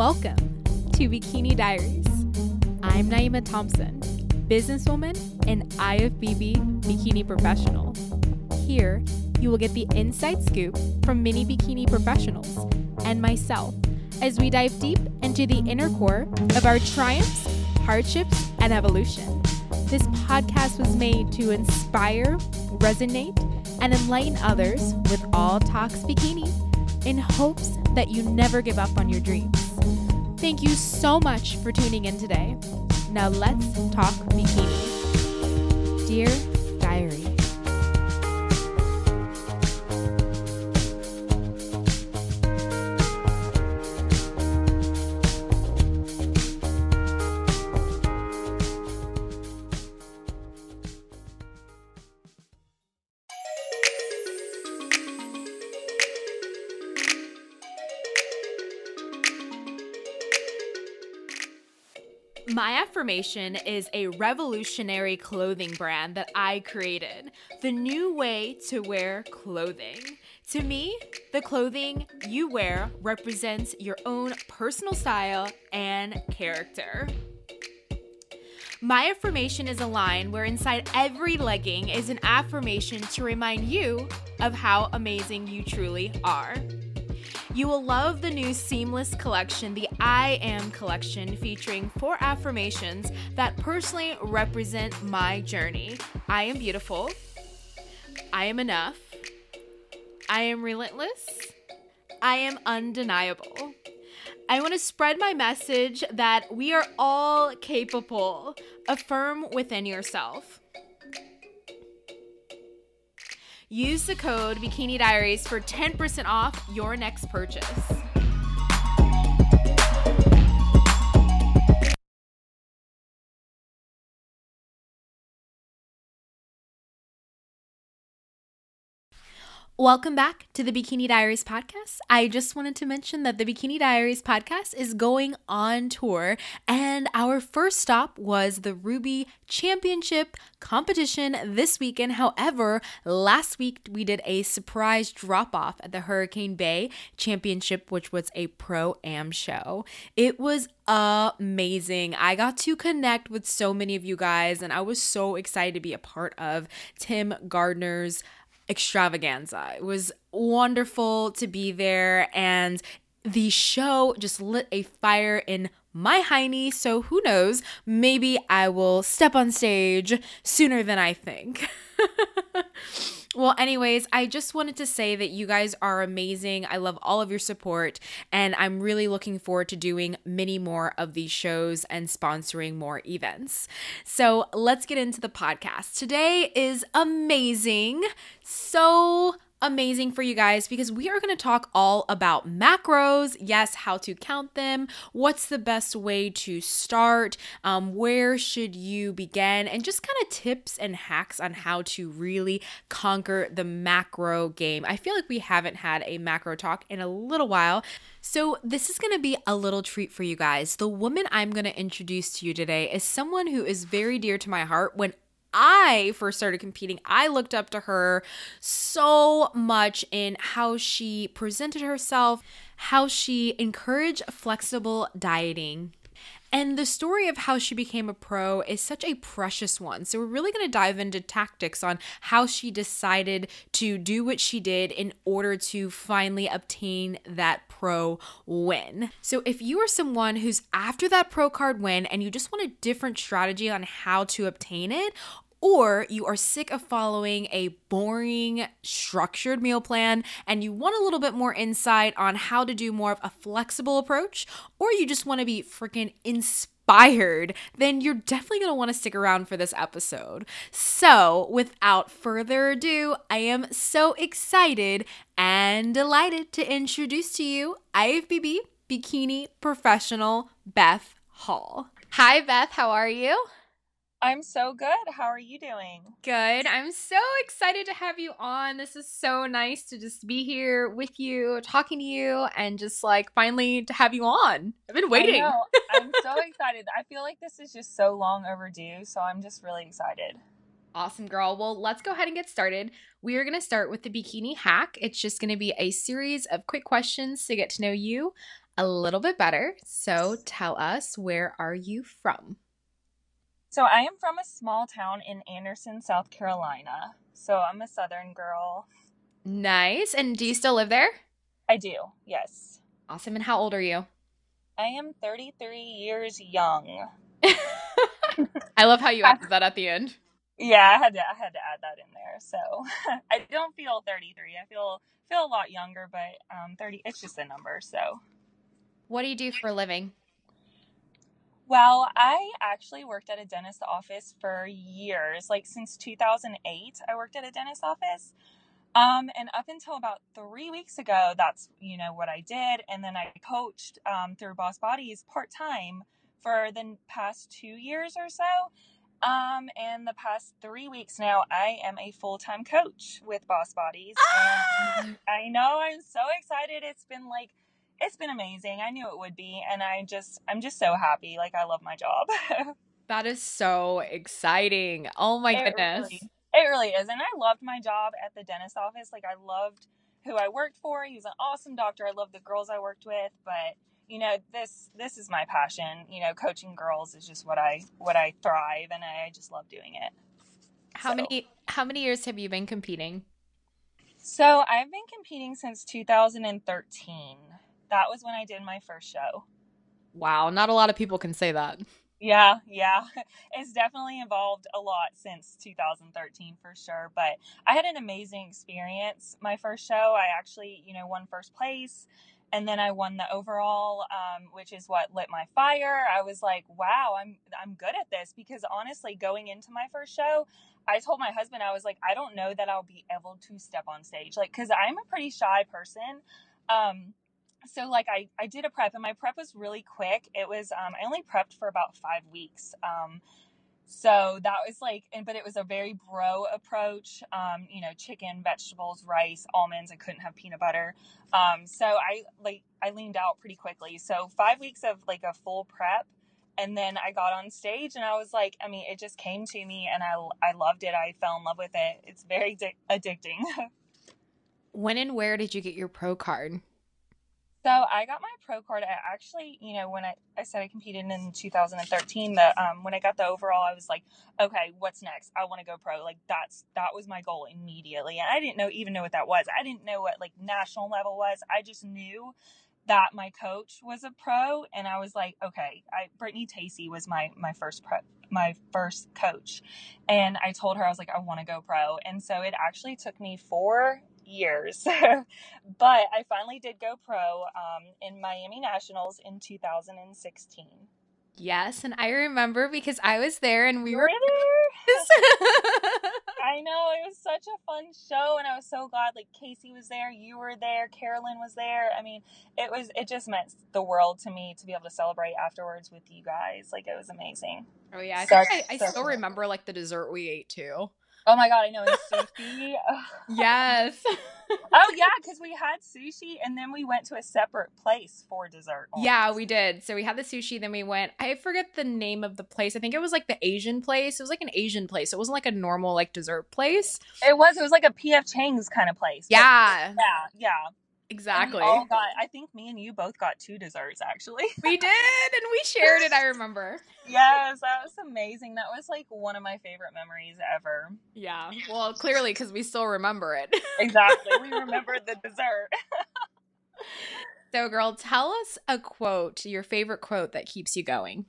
Welcome to Bikini Diaries. I'm Naima Thompson, businesswoman and IFBB bikini professional. Here, you will get the inside scoop from many bikini professionals and myself as we dive deep into the inner core of our triumphs, hardships, and evolution. This podcast was made to inspire, resonate, and enlighten others with all talks bikini in hopes that you never give up on your dreams. Thank you so much for tuning in today. Now let's talk bikini. Dear My Affirmation is a revolutionary clothing brand that I created. The new way to wear clothing. To me, the clothing you wear represents your own personal style and character. My affirmation is a line where inside every legging is an affirmation to remind you of how amazing you truly are. You will love the new Seamless collection, the I Am collection, featuring four affirmations that personally represent my journey. I am beautiful. I am enough. I am relentless. I am undeniable. I want to spread my message that we are all capable. Affirm within yourself. Use the code Bikini Diaries for 10% off your next purchase. Welcome back to the Bikini Diaries podcast. I just wanted to mention that the Bikini Diaries podcast is going on tour, and our first stop was the Ruby Championship competition this weekend. However, last week we did a surprise drop off at the Hurricane Bay Championship, which was a pro am show. It was amazing. I got to connect with so many of you guys, and I was so excited to be a part of Tim Gardner's extravaganza. It was wonderful to be there, and the show just lit a fire in my hiney. So who knows? Maybe I will step on stage sooner than I think. Well, anyways, I just wanted to say that you guys are amazing. I love all of your support, and I'm really looking forward to doing many more of these shows and sponsoring more events. So let's get into the podcast. Today is amazing. So amazing for you guys because we are going to talk all about macros. Yes, how to count them, what's the best way to start, um, where should you begin, and just kind of tips and hacks on how to really conquer the macro game. I feel like we haven't had a macro talk in a little while. So, this is going to be a little treat for you guys. The woman I'm going to introduce to you today is someone who is very dear to my heart when I first started competing, I looked up to her so much in how she presented herself, how she encouraged flexible dieting. And the story of how she became a pro is such a precious one. So, we're really going to dive into tactics on how she decided to do what she did in order to finally obtain that pro win. So, if you are someone who's after that pro card win and you just want a different strategy on how to obtain it, or you are sick of following a boring, structured meal plan and you want a little bit more insight on how to do more of a flexible approach, or you just want to be freaking inspired, then you're definitely going to want to stick around for this episode. So, without further ado, I am so excited and delighted to introduce to you IFBB Bikini Professional Beth Hall. Hi, Beth. How are you? I'm so good. How are you doing? Good. I'm so excited to have you on. This is so nice to just be here with you, talking to you, and just like finally to have you on. I've been waiting. I am so excited. I feel like this is just so long overdue, so I'm just really excited. Awesome, girl. Well, let's go ahead and get started. We are going to start with the bikini hack. It's just going to be a series of quick questions to get to know you a little bit better. So tell us, where are you from? So I am from a small town in Anderson, South Carolina. So I'm a southern girl. Nice. And do you still live there? I do, yes. Awesome. And how old are you? I am 33 years young. I love how you added that at the end. Yeah, I had to I had to add that in there. So I don't feel 33. I feel feel a lot younger, but um 30 it's just a number, so What do you do for a living? Well, I actually worked at a dentist office for years. Like since 2008, I worked at a dentist office. Um, and up until about three weeks ago, that's you know what I did, and then I coached um, through Boss Bodies part time for the past two years or so. Um, and the past three weeks now, I am a full time coach with Boss Bodies. Ah! And I know I'm so excited. It's been like it's been amazing. I knew it would be, and I just I'm just so happy. Like I love my job. that is so exciting. Oh my it goodness. Really, it really is. And I loved my job at the dentist office. Like I loved who I worked for. He was an awesome doctor. I loved the girls I worked with, but you know, this this is my passion. You know, coaching girls is just what I what I thrive and I just love doing it. How so. many how many years have you been competing? So, I've been competing since 2013 that was when I did my first show. Wow, not a lot of people can say that. Yeah, yeah. It's definitely evolved a lot since 2013 for sure, but I had an amazing experience. My first show, I actually, you know, won first place and then I won the overall, um, which is what lit my fire. I was like, "Wow, I'm I'm good at this." Because honestly, going into my first show, I told my husband, I was like, "I don't know that I'll be able to step on stage, like, because I'm a pretty shy person." Um, so like I, I did a prep and my prep was really quick. It was um, i only prepped for about five weeks um, so that was like and but it was a very bro approach um, you know chicken vegetables rice almonds i couldn't have peanut butter. Um, so i like i leaned out pretty quickly. So five weeks of like a full prep and then i got on stage and i was like i mean it just came to me and i i loved it. I fell in love with it. It's very di- addicting. When and where did you get your pro card so I got my pro card. I actually, you know, when I, I said I competed in 2013, the um, when I got the overall, I was like, okay, what's next? I want to go pro. Like that's that was my goal immediately, and I didn't know even know what that was. I didn't know what like national level was. I just knew that my coach was a pro, and I was like, okay, I Brittany Tacey was my my first pro my first coach and i told her i was like i want to go pro and so it actually took me four years. but I finally did go pro um, in Miami Nationals in 2016. Yes, and I remember because I was there and we were, were there. I know it was such a fun show, and I was so glad. Like Casey was there, you were there, Carolyn was there. I mean, it was it just meant the world to me to be able to celebrate afterwards with you guys. Like it was amazing. Oh yeah, I, I, I still remember like the dessert we ate too. Oh my god, I know. Sushi. yes. oh yeah, because we had sushi and then we went to a separate place for dessert. Yeah, we did. So we had the sushi, then we went. I forget the name of the place. I think it was like the Asian place. It was like an Asian place. It wasn't like a normal like dessert place. It was. It was like a PF Chang's kind of place. Yeah. Yeah. Yeah. Exactly. God, I think me and you both got two desserts actually. We did, and we shared it. I remember. yes, that was amazing. That was like one of my favorite memories ever. Yeah. Well, clearly because we still remember it. exactly. We remember the dessert. so, girl, tell us a quote, your favorite quote that keeps you going.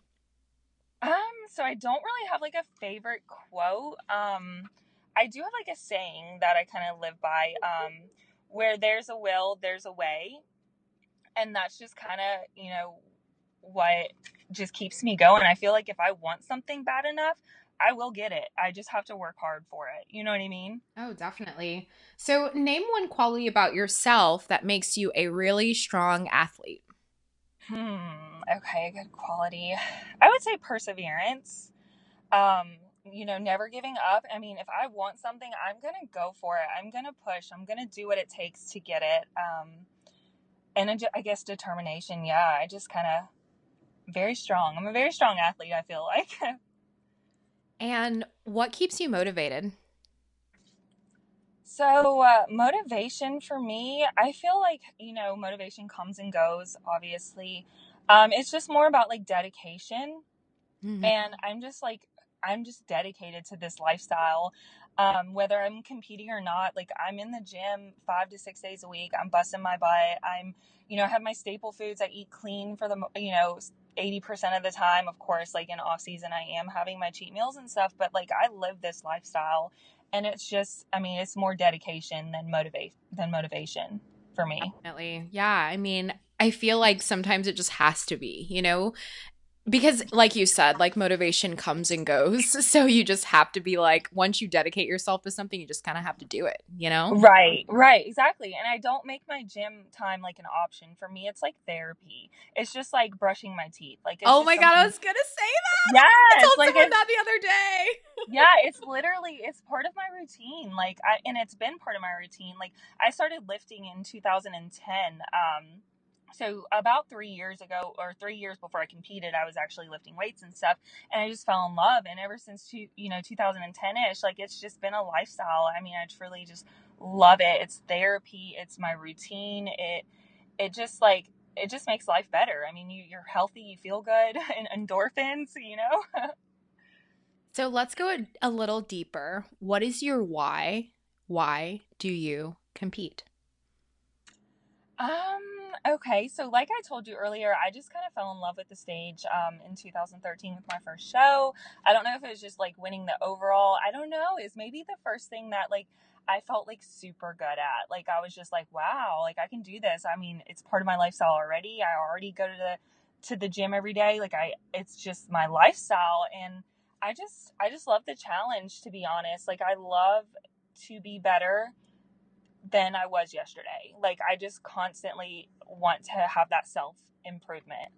Um. So I don't really have like a favorite quote. Um. I do have like a saying that I kind of live by. Um where there's a will, there's a way. And that's just kind of, you know, what just keeps me going. I feel like if I want something bad enough, I will get it. I just have to work hard for it. You know what I mean? Oh, definitely. So, name one quality about yourself that makes you a really strong athlete. Hmm. Okay, good quality. I would say perseverance. Um, you know, never giving up. I mean, if I want something, I'm going to go for it. I'm going to push. I'm going to do what it takes to get it. Um, and I guess determination. Yeah, I just kind of very strong. I'm a very strong athlete, I feel like. and what keeps you motivated? So, uh, motivation for me, I feel like, you know, motivation comes and goes, obviously. Um, it's just more about like dedication. Mm-hmm. And I'm just like, I'm just dedicated to this lifestyle. Um, whether I'm competing or not, like I'm in the gym five to six days a week. I'm busting my butt. I'm, you know, I have my staple foods. I eat clean for the, you know, 80% of the time. Of course, like in off season, I am having my cheat meals and stuff, but like I live this lifestyle and it's just i mean it's more dedication than motivate than motivation for me definitely yeah i mean i feel like sometimes it just has to be you know because like you said like motivation comes and goes. So you just have to be like once you dedicate yourself to something you just kind of have to do it you know? Right right exactly and i don't make my gym time like an option. For me it's like therapy. It's just like brushing my teeth. Like oh my god i was gonna say that! Yeah i told like someone that the other day! Yeah it's literally it's part of my routine like i and it's been part of my routine. Like i started lifting in 2010 um so about three years ago or three years before i competed i was actually lifting weights and stuff and i just fell in love and ever since two, you know 2010ish like it's just been a lifestyle. I mean i truly just love it. It's therapy it's my routine it it just like it just makes life better. I mean you, you're healthy you feel good and endorphins you know? So let's go a, a little deeper. What is your why? Why do you compete? Um Okay, so like I told you earlier, I just kind of fell in love with the stage um, in 2013 with my first show. I don't know if it was just like winning the overall. I don't know. Is maybe the first thing that like I felt like super good at. Like I was just like, wow, like I can do this. I mean, it's part of my lifestyle already. I already go to the to the gym every day. Like I, it's just my lifestyle, and I just I just love the challenge. To be honest, like I love to be better than I was yesterday. Like I just constantly want to have that self improvement.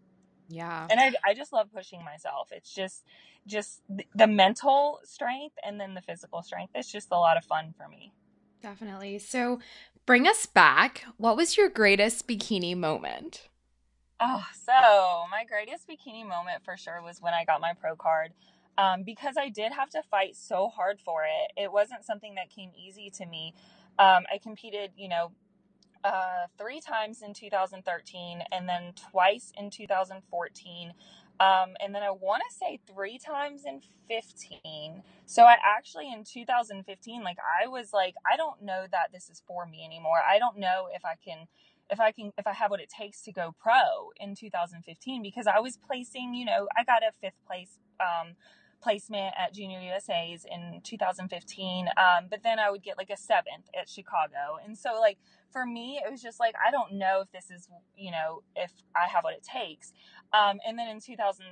Yeah. And I I just love pushing myself. It's just just the mental strength and then the physical strength. It's just a lot of fun for me. Definitely. So bring us back. What was your greatest bikini moment? Oh, so my greatest bikini moment for sure was when I got my pro card. Um, because I did have to fight so hard for it. It wasn't something that came easy to me. Um, I competed, you know, uh, three times in 2013 and then twice in 2014. Um, and then I want to say three times in 15. So I actually, in 2015, like I was like, I don't know that this is for me anymore. I don't know if I can if I can if I have what it takes to go pro in 2015 because I was placing, you know, I got a fifth place um, placement at Junior USA's in 2015. Um, but then I would get like a seventh at Chicago. And so, like, for me, it was just like, I don't know if this is, you know, if I have what it takes. Um, and then in 2000,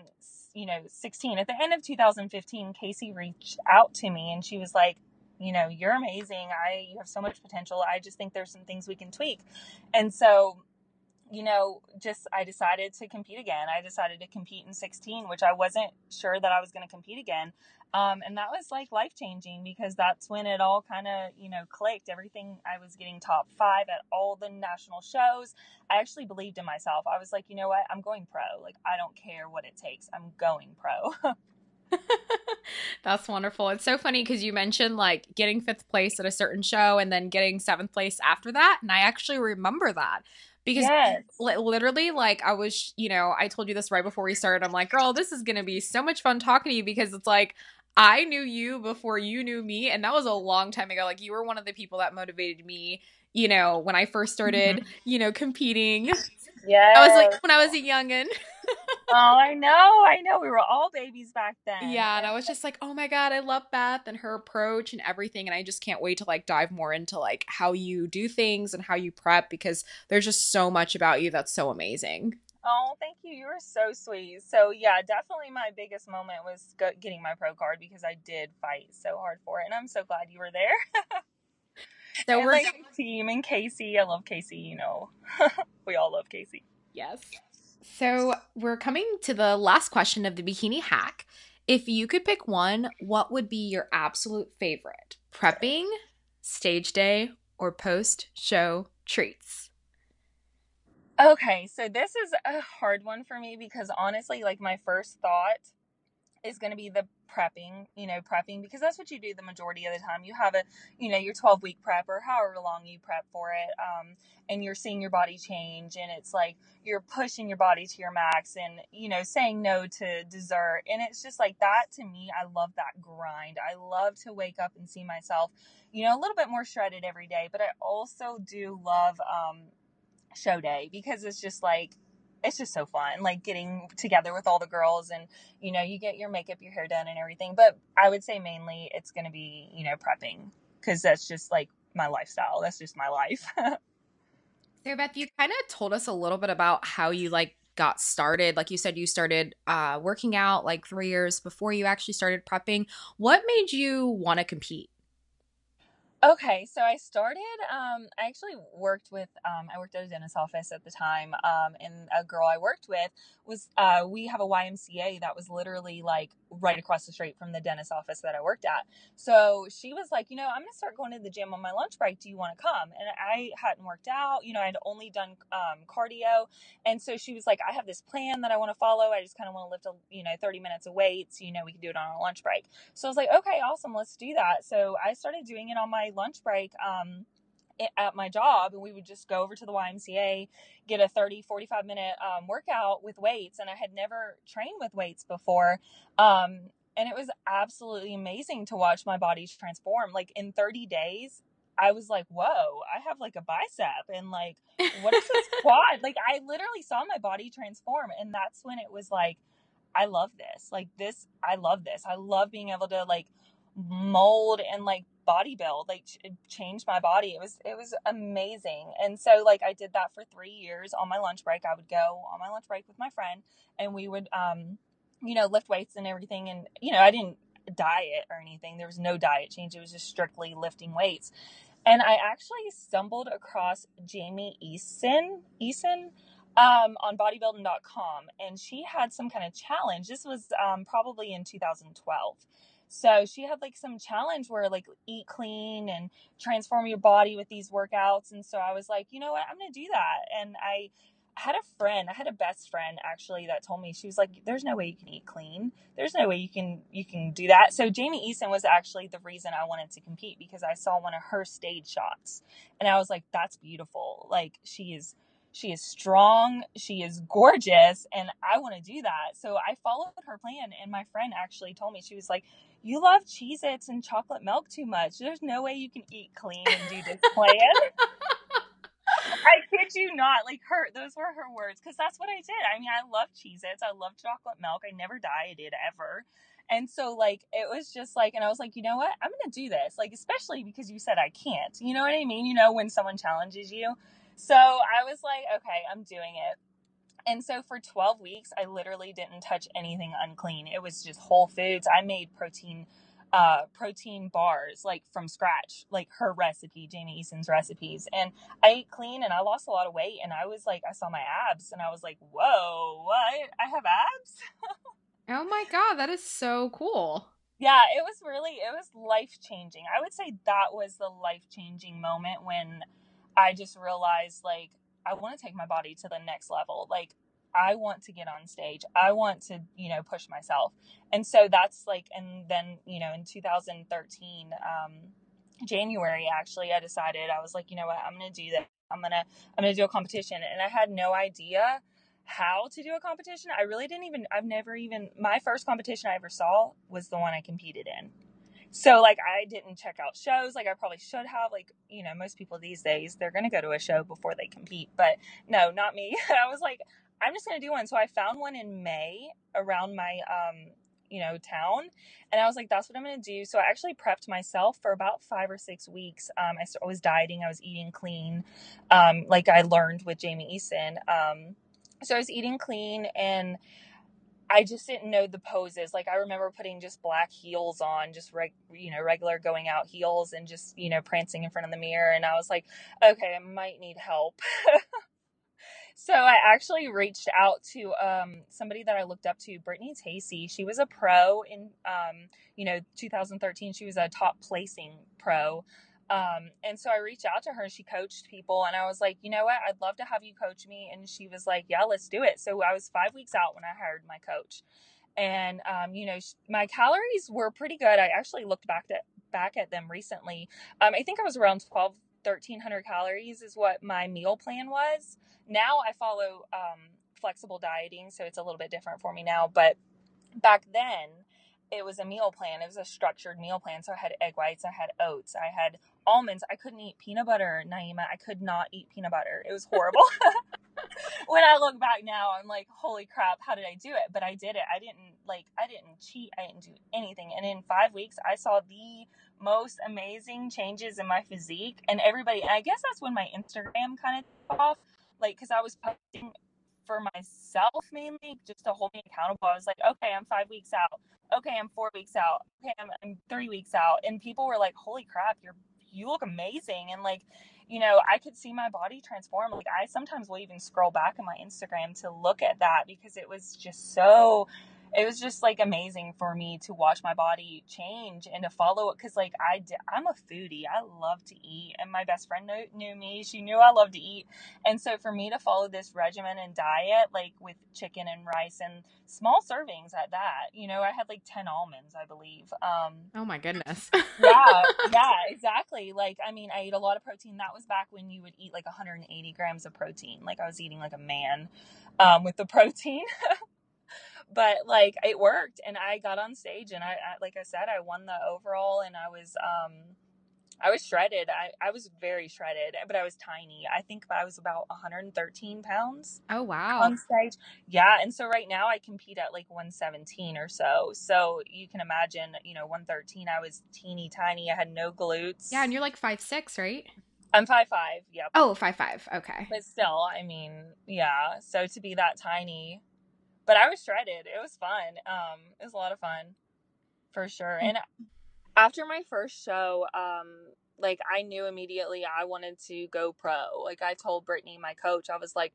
you know, 16, at the end of 2015, Casey reached out to me and she was like, you know, you're amazing. I, you have so much potential. I just think there's some things we can tweak. And so, you know, just I decided to compete again. I decided to compete in 16, which I wasn't sure that I was going to compete again. Um, and that was like life changing because that's when it all kind of, you know, clicked. Everything I was getting top five at all the national shows. I actually believed in myself. I was like, you know what? I'm going pro. Like, I don't care what it takes. I'm going pro. That's wonderful. It's so funny because you mentioned like getting fifth place at a certain show and then getting seventh place after that. And I actually remember that because yes. literally like i was you know i told you this right before we started. I'm like girl this is gonna be so much fun talking to you because it's like i knew you before you knew me and that was a long time ago. Like you were one of the people that motivated me you know when i first started mm-hmm. you know competing. Yeah i was like when i was a youngin oh, I know, I know. We were all babies back then. Yeah, and I was just like, oh my god, I love Beth and her approach and everything, and I just can't wait to like dive more into like how you do things and how you prep because there's just so much about you that's so amazing. Oh, thank you. You were so sweet. So yeah, definitely my biggest moment was getting my pro card because I did fight so hard for it, and I'm so glad you were there. so and, we're like team and Casey. I love Casey. You know, we all love Casey. Yes. So we're coming to the last question of the bikini hack. If you could pick one, what would be your absolute favorite? Prepping, stage day, or post show treats? Okay, so this is a hard one for me because honestly, like my first thought is going to be the prepping, you know, prepping because that's what you do the majority of the time. You have a, you know, your 12 week prep or however long you prep for it. Um, and you're seeing your body change and it's like you're pushing your body to your max and, you know, saying no to dessert. And it's just like that to me, I love that grind. I love to wake up and see myself, you know, a little bit more shredded every day, but I also do love, um, show day because it's just like it's just so fun like getting together with all the girls and you know you get your makeup your hair done and everything but i would say mainly it's going to be you know prepping because that's just like my lifestyle that's just my life Sarah Beth, you kind of told us a little bit about how you like got started. Like you said, you started uh, working out like three years before you actually started prepping. What made you want to compete? Okay, so I started. Um, I actually worked with. Um, I worked at a dentist office at the time, um, and a girl I worked with was. Uh, we have a YMCA that was literally like right across the street from the dentist office that I worked at. So she was like, you know, I'm gonna start going to the gym on my lunch break. Do you want to come? And I hadn't worked out. You know, I'd only done um, cardio, and so she was like, I have this plan that I want to follow. I just kind of want to lift, a, you know, 30 minutes of weights. You know, we can do it on our lunch break. So I was like, okay, awesome, let's do that. So I started doing it on my lunch break um, at my job and we would just go over to the YMCA, get a 30, 45 minute um, workout with weights. And I had never trained with weights before. Um, and it was absolutely amazing to watch my body transform. Like in 30 days, I was like, whoa, I have like a bicep and like, what is this quad? Like, I literally saw my body transform. And that's when it was like, I love this. Like, this, I love this. I love being able to like mold and like body build like changed my body. It was it was amazing. And so like i did that for three years on my lunch break. I would go on my lunch break with my friend and we would um you know lift weights and everything. And you know i didn't diet or anything. There was no diet change. It was just strictly lifting weights. And i actually stumbled across jamie eason eason um, on bodybuilding.com and she had some kind of challenge. This was um, probably in 2012 so she had like some challenge where like eat clean and transform your body with these workouts. And so I was like, you know what, I'm to do that. And I had a friend, I had a best friend actually that told me she was like, "There's no way you can eat clean. There's no way you can you can do that." So Jamie Eason was actually the reason I wanted to compete because I saw one of her stage shots, and I was like, "That's beautiful. Like she is she is strong, she is gorgeous, and I want to do that. So I followed her plan, and my friend actually told me, she was like, You love Cheez Its and chocolate milk too much. There's no way you can eat clean and do this plan. I kid you not. Like her, those were her words because that's what I did. I mean, I love Cheez Its, I love chocolate milk. I never dieted ever. And so, like, it was just like, and I was like, you know what? I'm going to do this. Like, especially because you said I can't. You know what I mean? You know, when someone challenges you. So I was like, okay, I'm doing it. And so for 12 weeks, I literally didn't touch anything unclean. It was just whole foods. I made protein uh, protein bars like from scratch, like her recipe, Jamie Eason's recipes. And I ate clean and I lost a lot of weight. And I was like, I saw my abs and I was like, whoa, what? I have abs? oh my God, that is so cool. Yeah, it was really, it was life changing. I would say that was the life changing moment when I just realized like I want to take my body to the next level. Like I want to get on stage. I want to, you know, push myself. And so that's like and then, you know, in 2013 um January actually I decided I was like, you know what, I'm going to do that. I'm going to I'm going to do a competition and I had no idea how to do a competition. I really didn't even I've never even my first competition I ever saw was the one I competed in. So like I didn't check out shows like I probably should have. Like, you know, most people these days they're gonna go to a show before they compete. But no, not me. I was like, I'm just gonna do one. So I found one in May around my um you know, town. And I was like, that's what I'm going to do. So I actually prepped myself for about five or six weeks. Um, I, I was dieting, I was eating clean, um, like I learned with Jamie Eason. Um, so I was eating clean and I just didn't know the poses. Like I remember putting just black heels on, just reg, you know, regular going out heels and just, you know, prancing in front of the mirror and I was like, okay, I might need help. so I actually reached out to um, somebody that I looked up to, Brittany Tacey. She was a pro in um, you know, 2013. She was a top placing pro. Um, and so I reached out to her and she coached people and I was like, you know what? I'd love to have you coach me. And she was like, yeah, let's do it. So I was five weeks out when I hired my coach. and um, you know my calories were pretty good. I actually looked back at back at them recently. Um, I think I was around 12, 1300 calories is what my meal plan was. Now I follow um, flexible dieting, so it's a little bit different for me now. But back then, it was a meal plan. It was a structured meal plan. So I had egg whites, I had oats, I had almonds. I couldn't eat peanut butter, Naima. I could not eat peanut butter. It was horrible. when I look back now, I'm like, holy crap, how did I do it? But I did it. I didn't like I didn't cheat. I didn't do anything. And in 5 weeks, I saw the most amazing changes in my physique and everybody and I guess that's when my Instagram kind of off like cuz I was posting for myself mainly just to hold me accountable. I was like, okay, I'm five weeks out. Okay, I'm four weeks out. Okay, I'm, I'm three weeks out. And people were like, holy crap, you're you look amazing. And like, you know, I could see my body transform. Like I sometimes will even scroll back on my Instagram to look at that because it was just so it was just like amazing for me to watch my body change and to follow it because like I did, I'm a foodie. I love to eat and my best friend knew, knew me. She knew I love to eat. And so for me to follow this regimen and diet like with chicken and rice and small servings at that you know I had like 10 almonds I believe um oh my goodness. Yeah yeah exactly. Like I mean I ate a lot of protein. That was back when you would eat like 180 grams of protein. Like I was eating like a man um, with the protein but like it worked and i got on stage and I, I, like i said i won the overall and i was um i was shredded I, I was very shredded but i was tiny i think i was about 113 pounds oh wow on stage yeah and so right now i compete at like 117 or so so you can imagine you know 113 i was teeny tiny i had no glutes yeah and you're like five six right I'm five five. Yep. Oh, five five. Okay. But still, I mean, yeah. So to be that tiny, but I was shredded. It was fun. Um, it was a lot of fun, for sure. And after my first show, um, like I knew immediately I wanted to go pro. Like I told Brittany, my coach, I was like,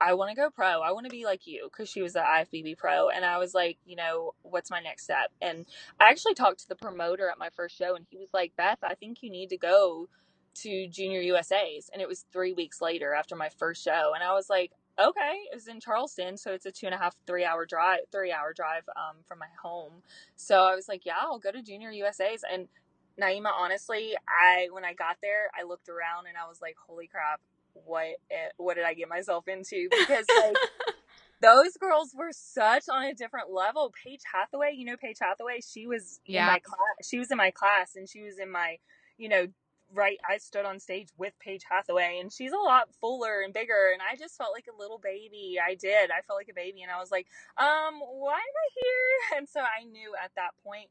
I want to go pro. I want to be like you because she was the IFBB pro. And I was like, you know, what's my next step? And I actually talked to the promoter at my first show and he was like, Beth, I think you need to go to Junior USA's. And it was three weeks later after my first show. And I was like, okay it was in charleston so it's a two and a half three hour drive three hour drive um, from my home. So i was like yeah i'll go to junior usa's and naima honestly i when i got there i looked around and i was like holy crap what it, what did i get myself into? Because like those girls were such on a different level. Paige hathaway you know paige hathaway? She was yeah. in my class she was in my class and she was in my you know right I stood on stage with Paige Hathaway and she's a lot fuller and bigger and I just felt like a little baby. I did. I felt like a baby and I was like, um, why am I here? And so I knew at that point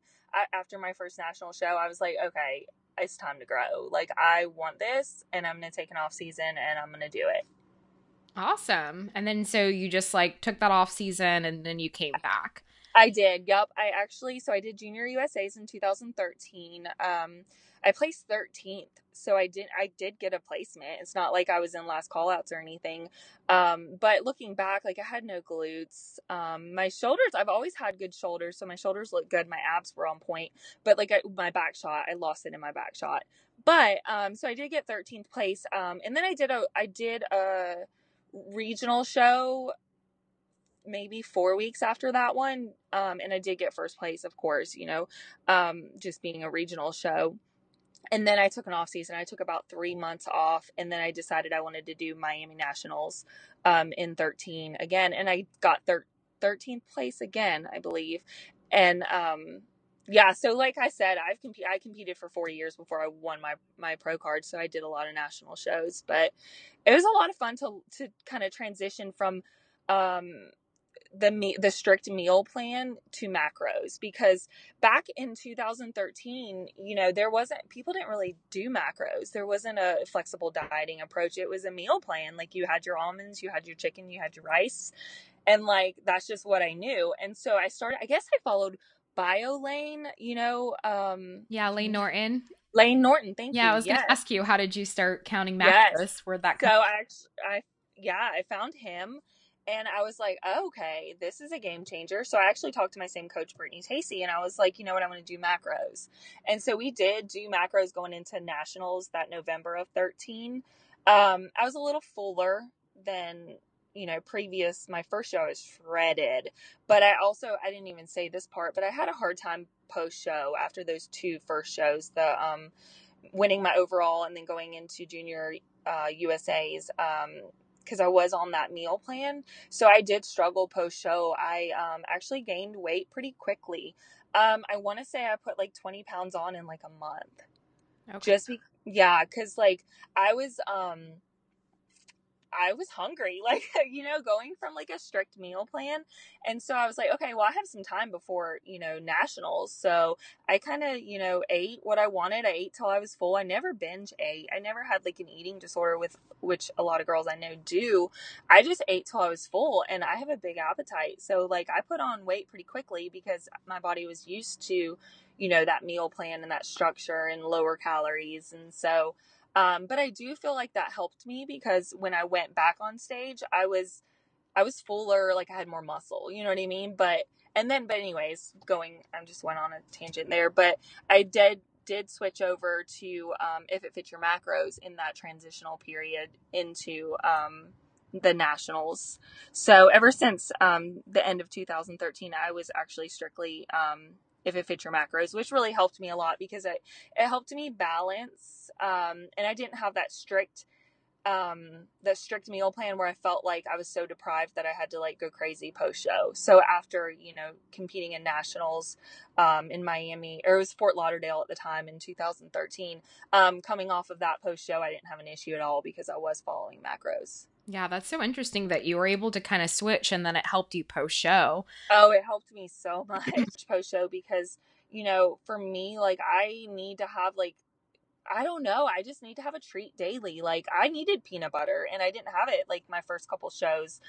after my first national show, I was like, okay, it's time to grow. Like I want this and I'm going to take an off season and I'm going to do it. Awesome. And then so you just like took that off season and then you came back. I did. Yep. I actually so I did Junior USA's in 2013. Um I placed 13th, so I did I did get a placement. It's not like I was in last callouts or anything. Um, but looking back, like I had no glutes. Um, my shoulders, I've always had good shoulders, so my shoulders look good. My abs were on point, but like I, my back shot, I lost it in my back shot. But um, so I did get 13th place. Um, and then I did a I did a regional show maybe four weeks after that one. Um, and I did get first place, of course, you know, um, just being a regional show and then I took an off season. I took about three months off, and then I decided I wanted to do Miami Nationals um, in 13 again, and I got thir- 13th place again, I believe. And um, yeah, so like I said, I've comp- I competed for four years before I won my my pro card, so I did a lot of national shows, but it was a lot of fun to to kind of transition from um, the me- the strict meal plan to macros because back in 2013 you know there wasn't people didn't really do macros. There wasn't a flexible dieting approach. It was a meal plan. Like you had your almonds you had your chicken you had your rice and like that's just what i knew. And so i started i guess i followed Biolayne, you know um yeah Layne norton. Layne norton thank yeah, you yeah i was gonna ask you how did you start counting macros? Yes. where that so i i yeah i found him and I was like, oh, okay, this is a game changer. So I actually talked to my same coach, Brittany Tacey, and I was like, you know what, I'm going to do macros. And so we did do macros going into nationals that November of 13. Um, I was a little fuller than you know, previous my first show I was shredded, but I also I didn't even say this part, but I had a hard time post show after those two first shows, the um winning my overall and then going into junior uh, USA's um because I was on that meal plan. So I did struggle post show. I um, actually gained weight pretty quickly. Um, I want to say I put like 20 pounds on in like a month. Okay. Just be- yeah, because like I was um I was hungry, like, you know, going from like a strict meal plan. And so I was like, okay, well, I have some time before, you know, nationals. So I kind of, you know, ate what I wanted. I ate till I was full. I never binge ate. I never had like an eating disorder with which a lot of girls I know do. I just ate till I was full and I have a big appetite. So like I put on weight pretty quickly because my body was used to, you know, that meal plan and that structure and lower calories. And so, um, but I do feel like that helped me because when I went back on stage, I was I was fuller, like I had more muscle, you know what I mean? But and then but anyways, going I just went on a tangent there, but I did did switch over to um, if it fits your macros in that transitional period into um, the nationals. So ever since um, the end of 2013, I was actually strictly um, if it fits your macros, which really helped me a lot because it, it helped me balance. Um, and I didn't have that strict, um, the strict meal plan where I felt like I was so deprived that I had to like go crazy post show. So after, you know, competing in nationals, um, in Miami, or it was Fort Lauderdale at the time in 2013, um, coming off of that post show, I didn't have an issue at all because I was following macros. Yeah, that's so interesting that you were able to kind of switch and then it helped you post show. Oh, it helped me so much post show because, you know, for me, like I need to have like I don't know, I just need to have a treat daily. Like I needed peanut butter and I didn't have it like my first couple shows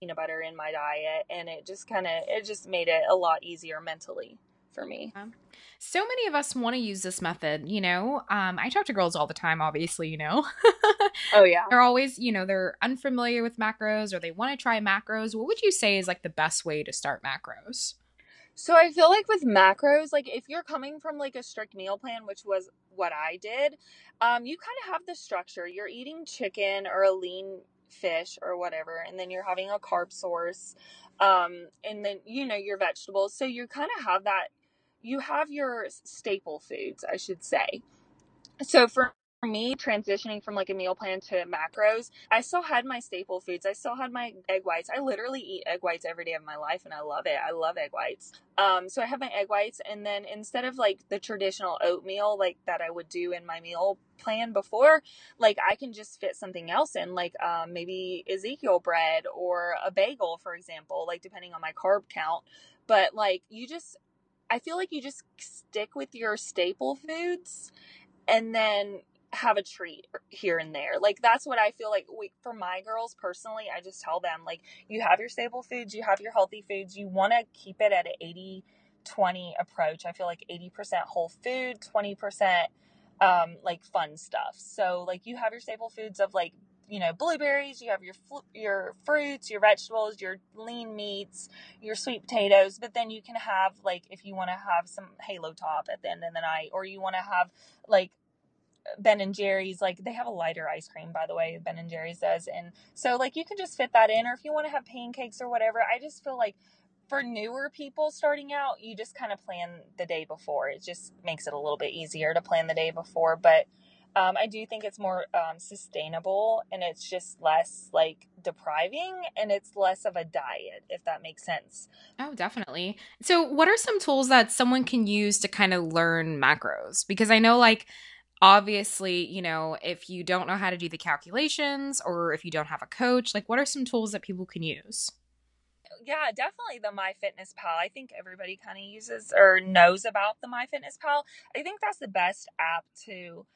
peanut butter in my diet and it just kind of it just made it a lot easier mentally for me. So many of us want to use this method, you know. Um, I talk to girls all the time, obviously, you know. oh yeah. They're always, you know, they're unfamiliar with macros or they want to try macros. What would you say is like the best way to start macros? So I feel like with macros, like if you're coming from like a strict meal plan, which was what I did, um, you kind of have the structure. You're eating chicken or a lean fish or whatever, and then you're having a carb source, um, and then you know your vegetables. So you kind of have that you have your staple foods, I should say. So for me transitioning from like a meal plan to macros i still had my staple foods. I still had my egg whites. I literally eat egg whites every day of my life and i love it. I love egg whites. Um so i have my egg whites and then instead of like the traditional oatmeal like that i would do in my meal plan before like i can just fit something else in like um, maybe ezekiel bread or a bagel for example like depending on my carb count. But like you just I feel like you just stick with your staple foods and then have a treat here and there. Like that's what I feel like we, for my girls personally, I just tell them like you have your staple foods, you have your healthy foods, you want to keep it at an 80 20 approach. I feel like 80% whole food, 20% um like fun stuff. So like you have your staple foods of like you know blueberries you have your your fruits your vegetables your lean meats your sweet potatoes but then you can have like if you want to have some halo top at the end of the night or you want to have like Ben and Jerry's like they have a lighter ice cream by the way Ben and Jerry's does and so like you can just fit that in or if you want to have pancakes or whatever I just feel like for newer people starting out you just kind of plan the day before it just makes it a little bit easier to plan the day before but um, I do think it's more um, sustainable and it's just less like depriving and it's less of a diet, if that makes sense. Oh, definitely. So, what are some tools that someone can use to kind of learn macros? Because I know, like, obviously, you know, if you don't know how to do the calculations or if you don't have a coach, like, what are some tools that people can use? yeah, definitely the MyFitnessPal. I think everybody kind of uses or knows about the MyFitnessPal. I think that's the best app to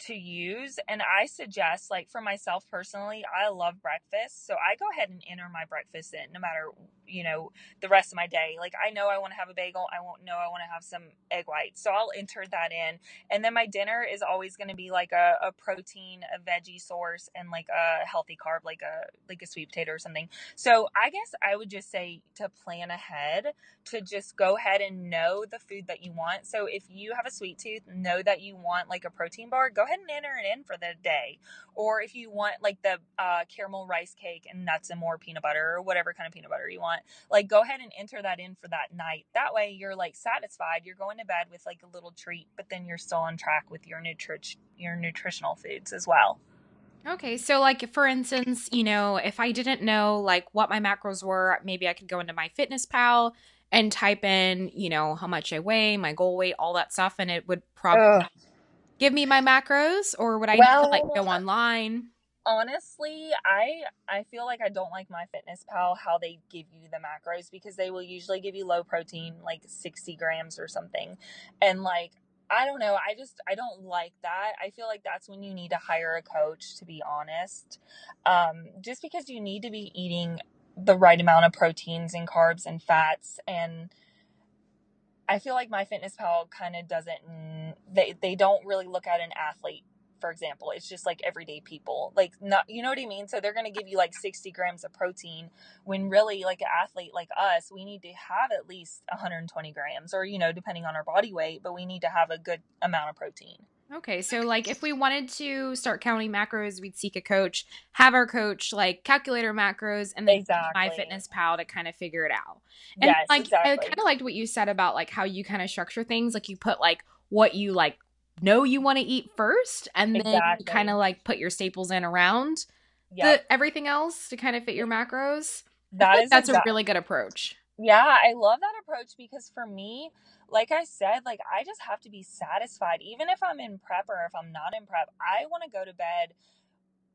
to use and i suggest like for myself personally i love breakfast so i go ahead and enter my breakfast in no matter you know the rest of my day. Like i know i want to have a bagel i won't know i want to have some egg whites so i'll enter that in. And then my dinner is always going to be like a, a protein a veggie source and like a healthy carb like a like a sweet potato or something. So i guess i would just say to plan ahead to just go ahead and know the food that you want. So if you have a sweet tooth know that you want like a protein bar go ahead and enter it in for the day. Or if you want like the uh, caramel rice cake and nuts and more peanut butter or whatever kind of peanut butter you want, like go ahead and enter that in for that night. That way you're like satisfied. You're going to bed with like a little treat, but then you're still on track with your nutri- your nutritional foods as well. Okay, so like for instance, you know, if I didn't know like what my macros were, maybe I could go into my fitness pal and type in, you know, how much I weigh, my goal weight, all that stuff, and it would probably Ugh. give me my macros, or would I well, like go online? Honestly, I I feel like I don't like my fitness pal how they give you the macros because they will usually give you low protein, like sixty grams or something, and like I don't know. I just I don't like that. I feel like that's when you need to hire a coach to be honest. Um, just because you need to be eating the right amount of proteins and carbs and fats and I feel like my fitness pal kind of doesn't they they don't really look at an athlete for example it's just like everyday people like not you know what i mean so they're going to give you like 60 grams of protein when really like an athlete like us we need to have at least 120 grams or you know depending on our body weight but we need to have a good amount of protein Okay, so like if we wanted to start counting macros, we'd seek a coach, have our coach like calculate our macros, and then exactly. my fitness pal to kind of figure it out. And yes, like exactly. I kind of liked what you said about like how you kind of structure things. Like you put like what you like know you want to eat first, and then exactly. kind of like put your staples in around yep. the everything else to kind of fit your macros. That is that's a really good approach. Yeah, I love that approach because for me, like I said, like I just have to be satisfied. Even if I'm in prep or if I'm not in prep, I want to go to bed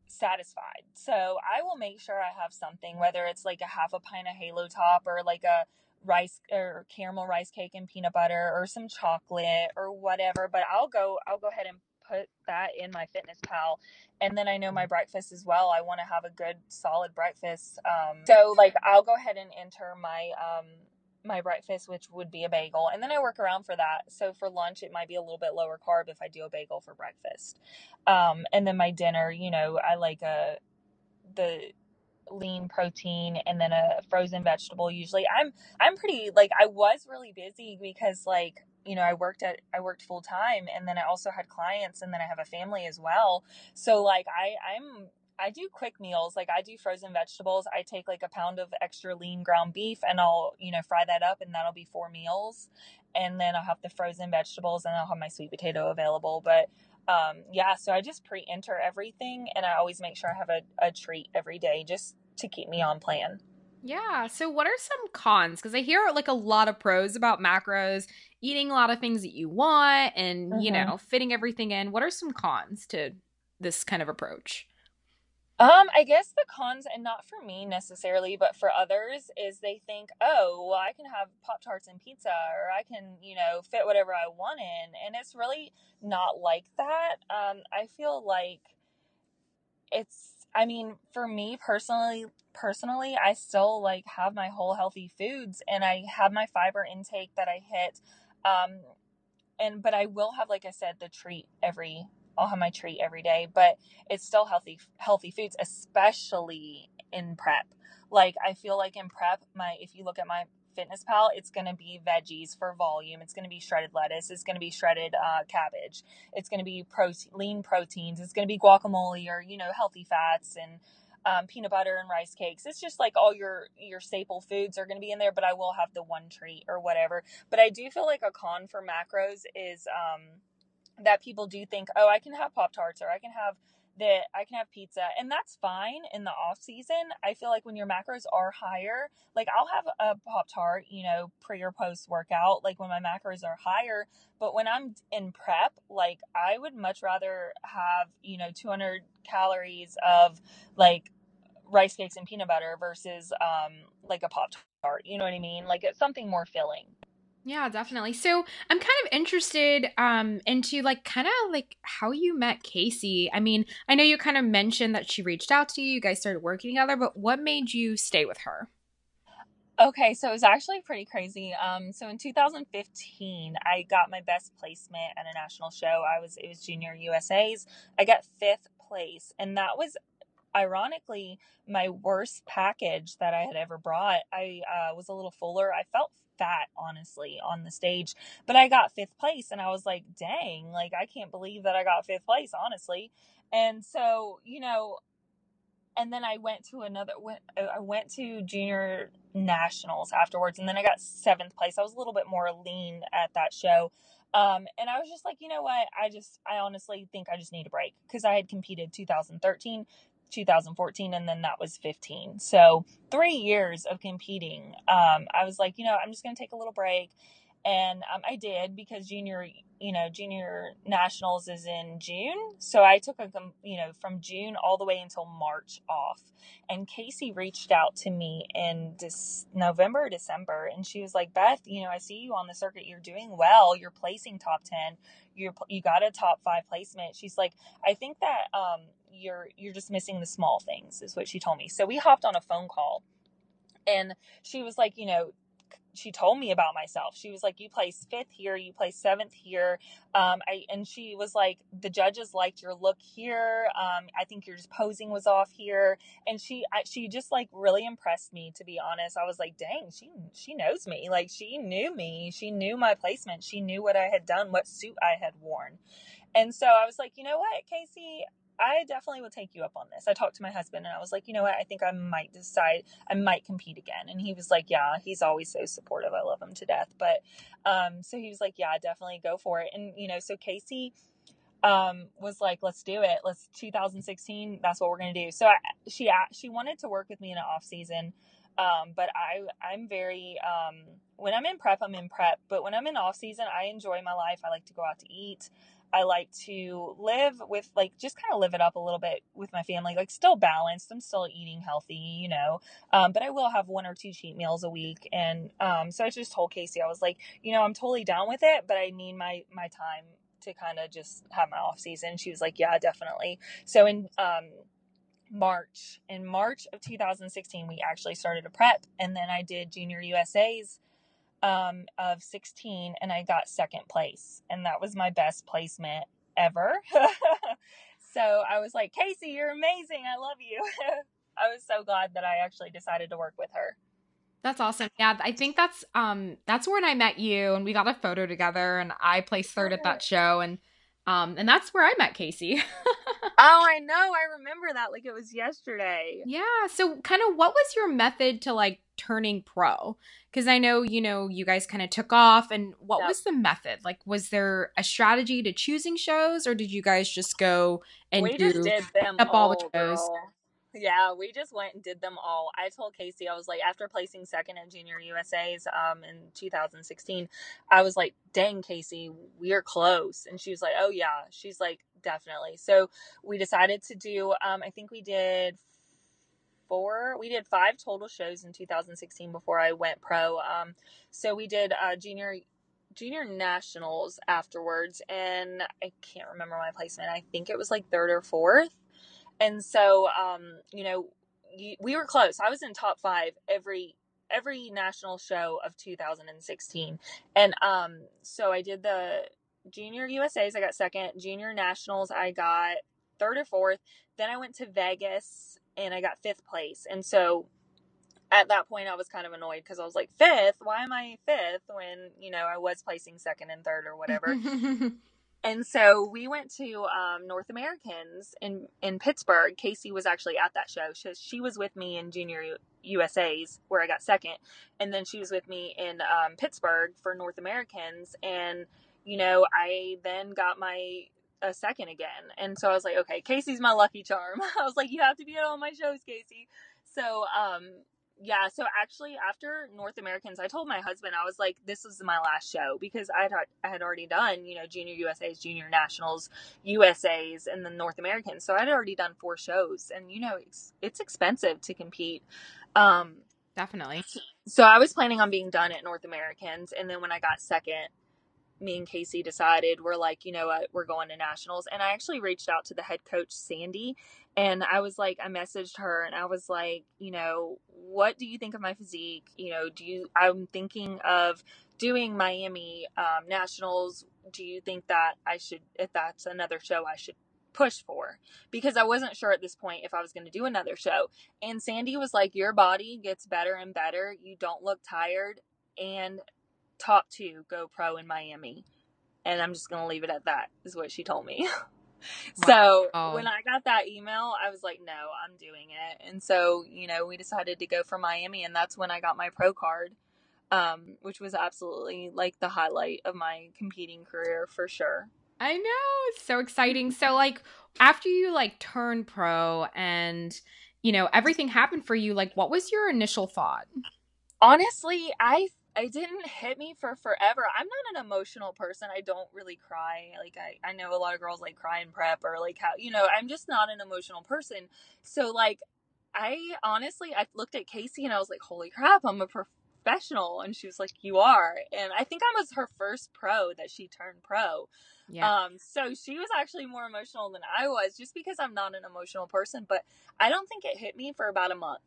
satisfied. So I will make sure I have something, whether it's like a half a pint of Halo Top or like a rice or caramel rice cake and peanut butter or some chocolate or whatever. But I'll go, I'll go ahead and put that in my fitness pal and then i know my breakfast as well i want to have a good solid breakfast um, so like i'll go ahead and enter my um, my breakfast, which would be a bagel. And then I work around for that. So for lunch, it might be a little bit lower carb if I do a bagel for breakfast. Um, and then my dinner, you know, I like a, the lean protein and then a frozen vegetable usually i'm i'm pretty like i was really busy because like you know i worked at i worked full time and then i also had clients and then i have a family as well so like i i'm I do quick meals. Like I do frozen vegetables. I take like a pound of extra lean ground beef and I'll, you know, fry that up and that'll be four meals. And then I'll have the frozen vegetables and I'll have my sweet potato available. But um, yeah, so I just pre enter everything and I always make sure I have a, a treat every day just to keep me on plan. Yeah. So, what are some cons? Because I hear like a lot of pros about macros, eating a lot of things that you want, and mm-hmm. you know, fitting everything in. What are some cons to this kind of approach? Um, I guess the cons, and not for me necessarily, but for others, is they think, oh, well, I can have Pop Tarts and pizza, or I can, you know, fit whatever I want in. And it's really not like that. Um, I feel like it's, I mean, for me personally, personally, I still like have my whole healthy foods and I have my fiber intake that I hit. Um, and, but I will have, like I said, the treat every I'll have my treat every day, but it's still healthy healthy foods, especially in prep. Like I feel like in prep, my if you look at my fitness pal it's going to be veggies for volume it's going to be shredded lettuce it's going to be shredded uh, cabbage it's going to be protein lean proteins it's going to be guacamole or you know healthy fats and um, peanut butter and rice cakes it's just like all your your staple foods are going to be in there but i will have the one treat or whatever but i do feel like a con for macros is um, that people do think, oh, I can have Pop Tarts or I can have that I can have pizza and that's fine in the off season. I feel like when your macros are higher, like I'll have a Pop Tart, you know, pre or post workout, like when my macros are higher. But when I'm in prep, like I would much rather have, you know, 200 calories of like rice cakes and peanut butter versus um like a Pop Tart. You know what I mean? Like it's something more filling. Yeah, definitely. So I'm kind of interested um into like kind of like how you met Casey. I mean, I know you kind of mentioned that she reached out to you, you guys started working together, but what made you stay with her? Okay, so it was actually pretty crazy. Um, so in 2015, I got my best placement at a national show. I was it was Junior USA's. I got fifth place, and that was ironically my worst package that I had ever brought. I uh, was a little fuller. I felt fat, honestly, on the stage. But I got fifth place, and I was like, dang, like I can't believe that I got fifth place, honestly. And so, you know, and then I went to another. Went, I went to junior nationals afterwards, and then I got seventh place. I was a little bit more lean at that show, um, and I was just like, you know what? I just, I honestly think I just need a break because I had competed 2013, 2014, and then that was 15. So three years of competing. Um, I was like, you know, I'm just going to take a little break and um, I did because junior, you know, junior nationals is in June. So I took a, you know, from June all the way until March off. And Casey reached out to me in this November, December, and she was like, Beth, you know, I see you on the circuit. You're doing well. You're placing top ten. You're you got a top five placement. She's like, I think that um, you're you're just missing the small things, is what she told me. So we hopped on a phone call and she was like, you know, she told me about myself. She was like, "You place fifth here, you place seventh here." Um, I and she was like, "The judges liked your look here. Um, I think your posing was off here." And she I, she just like really impressed me. To be honest, I was like, "Dang, she she knows me. Like she knew me. She knew my placement. She knew what I had done, what suit I had worn." And so I was like, "You know what, Casey? I definitely would take you up on this. I talked to my husband and I was like, you know what? I think I might decide I might compete again. And he was like, yeah, he's always so supportive. I love him to death. But um, so he was like, yeah, definitely go for it. And you know, so Casey um, was like, let's do it. Let's 2016. That's what we're gonna do. So I, she she wanted to work with me in an off season. Um, but I I'm very um, when I'm in prep, I'm in prep. But when I'm in off season, I enjoy my life. I like to go out to eat. I like to live with like just kind of live it up a little bit with my family, like still balanced. I'm still eating healthy, you know, um, but I will have one or two cheat meals a week. And um, so I just told Casey, I was like, you know, I'm totally down with it, but I need my my time to kind of just have my off season. She was like, yeah, definitely. So in um, March, in March of 2016, we actually started a prep, and then I did Junior USA's um, of 16 and I got second place. And that was my best placement ever. so I was like, Casey, you're amazing. I love you. I was so glad that I actually decided to work with her. That's awesome. Yeah, I think that's um that's when I met you and we got a photo together and I placed third at that show and um, and that's where I met Casey. oh, I know. I remember that like it was yesterday. Yeah. So, kind of, what was your method to like turning pro? Because I know you know you guys kind of took off, and what yep. was the method? Like, was there a strategy to choosing shows, or did you guys just go and we do just did them up all, all the shows? Girl. Yeah, we just went and did them all. I told Casey, I was like, after placing second in Junior USA's um, in 2016, I was like, dang, Casey, we're close. And she was like, oh, yeah. She's like, definitely. So we decided to do, um, I think we did four, we did five total shows in 2016 before I went pro. Um, so we did uh, Junior junior nationals afterwards and i can't remember my placement i think it was like third or fourth and so, um, you know, we were close. I was in top five every every national show of 2016, and um, so I did the junior USA's. I got second. Junior nationals, I got third or fourth. Then I went to Vegas and I got fifth place. And so at that point I was kind of annoyed because I was like, fifth? Why am I fifth when, you know, I was placing second and third or whatever. And so we went to um, North Americans in in Pittsburgh. Casey was actually at that show. She, she was with me in Junior USA's where I got second, and then she was with me in um, Pittsburgh for North Americans. And you know, I then got my a second again, and so I was like, okay, Casey's my lucky charm. I was like, you have to be at all my shows, Casey. So um, yeah, so actually after North Americans, I told my husband I was like, this is my last show because I had I had already done you know Junior USA's, Junior Nationals, USA's, and then North Americans. So I'd already done four shows, and you know it's it's expensive to compete. Um, Definitely. So I was planning on being done at North Americans, and then when I got second, me and Casey decided we're like, you know what, we're going to nationals. And I actually reached out to the head coach, Sandy, and I was like, I messaged her and I was like, you know, what do you think of my physique? You know, do you, I'm thinking of doing Miami um, nationals. Do you think that I should, if that's another show, I should push for because I wasn't sure at this point if I was going to do another show. And Sandy was like, Your body gets better and better. You don't look tired and top two go pro in Miami. And I'm just going to leave it at that, is what she told me. so wow. when I got that email, I was like, no, I'm doing it. And so, you know, we decided to go for Miami, and that's when I got my pro card, um, which was absolutely like the highlight of my competing career for sure. I know. It's so exciting. So, like, after you like turn pro and, you know, everything happened for you, like, what was your initial thought? Honestly, I it didn't hit me for forever. I'm not an emotional person. I don't really cry. Like I, I know a lot of girls like cry in prep or like how you know, I'm just not an emotional person. So like I honestly I looked at Casey and I was like, Holy crap, I'm a professional and she was like, You are and I think I was her first pro that she turned pro. Yeah. Um, so she was actually more emotional than I was just because I'm not an emotional person, but I don't think it hit me for about a month.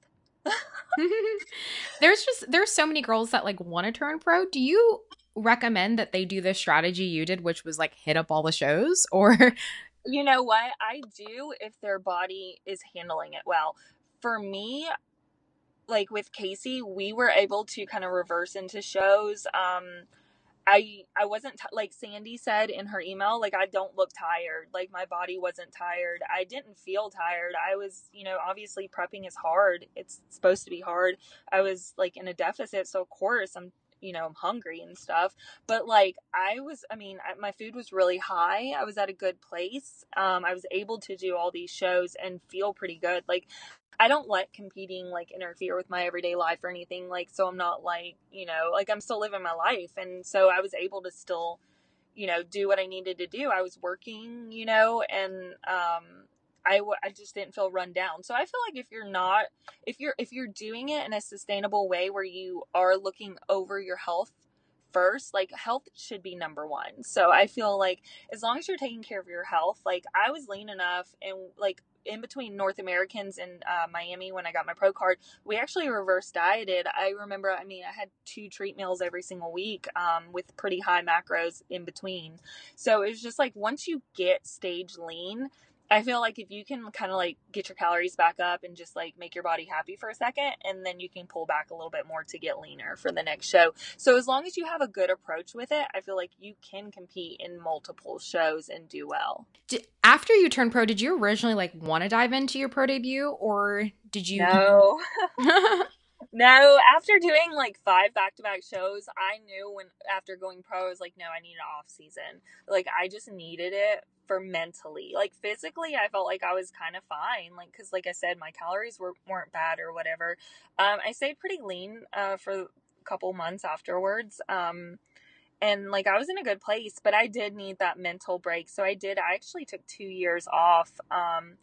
there's just there's so many girls that like want to turn pro. Do you recommend that they do the strategy you did, which was like hit up all the shows, or? You know what? I do if their body is handling it well. For me, like with Casey, we were able to kind of reverse into shows. Um, I I wasn't t- like Sandy said in her email like I don't look tired. Like my body wasn't tired. I didn't feel tired. I was you know obviously prepping is hard. It's supposed to be hard. I was like in a deficit so of course I'm you know I'm hungry and stuff but like I was I mean I, my food was really high I was at a good place um I was able to do all these shows and feel pretty good like I don't let competing like interfere with my everyday life or anything. Like, so I'm not like, you know, like I'm still living my life. And so I was able to still, you know, do what I needed to do. I was working, you know, and, um, I, w- I just didn't feel run down. So I feel like if you're not, if you're, if you're doing it in a sustainable way where you are looking over your health first, like health should be number one. So I feel like as long as you're taking care of your health, like I was lean enough and like in between North Americans and uh, Miami when I got my pro card, we actually reverse dieted. I remember, I mean, I had two treat meals every single week um, with pretty high macros in between. So it was just like once you get stage lean, I feel like if you can kind of like get your calories back up and just like make your body happy for a second, and then you can pull back a little bit more to get leaner for the next show. So as long as you have a good approach with it, I feel like you can compete in multiple shows and do well. After you turned pro, did you originally like want to dive into your pro debut, or did you? No. No, after doing like five back to back shows, I knew when after going pro, I was like, no, I need an off season. Like, I just needed it for mentally. Like, physically, I felt like I was kind of fine. Like, because, like I said, my calories were, weren't bad or whatever. Um, I stayed pretty lean uh, for a couple months afterwards. Um, and like I was in a good place, but I did need that mental break. So I did, I actually took two years off. Um,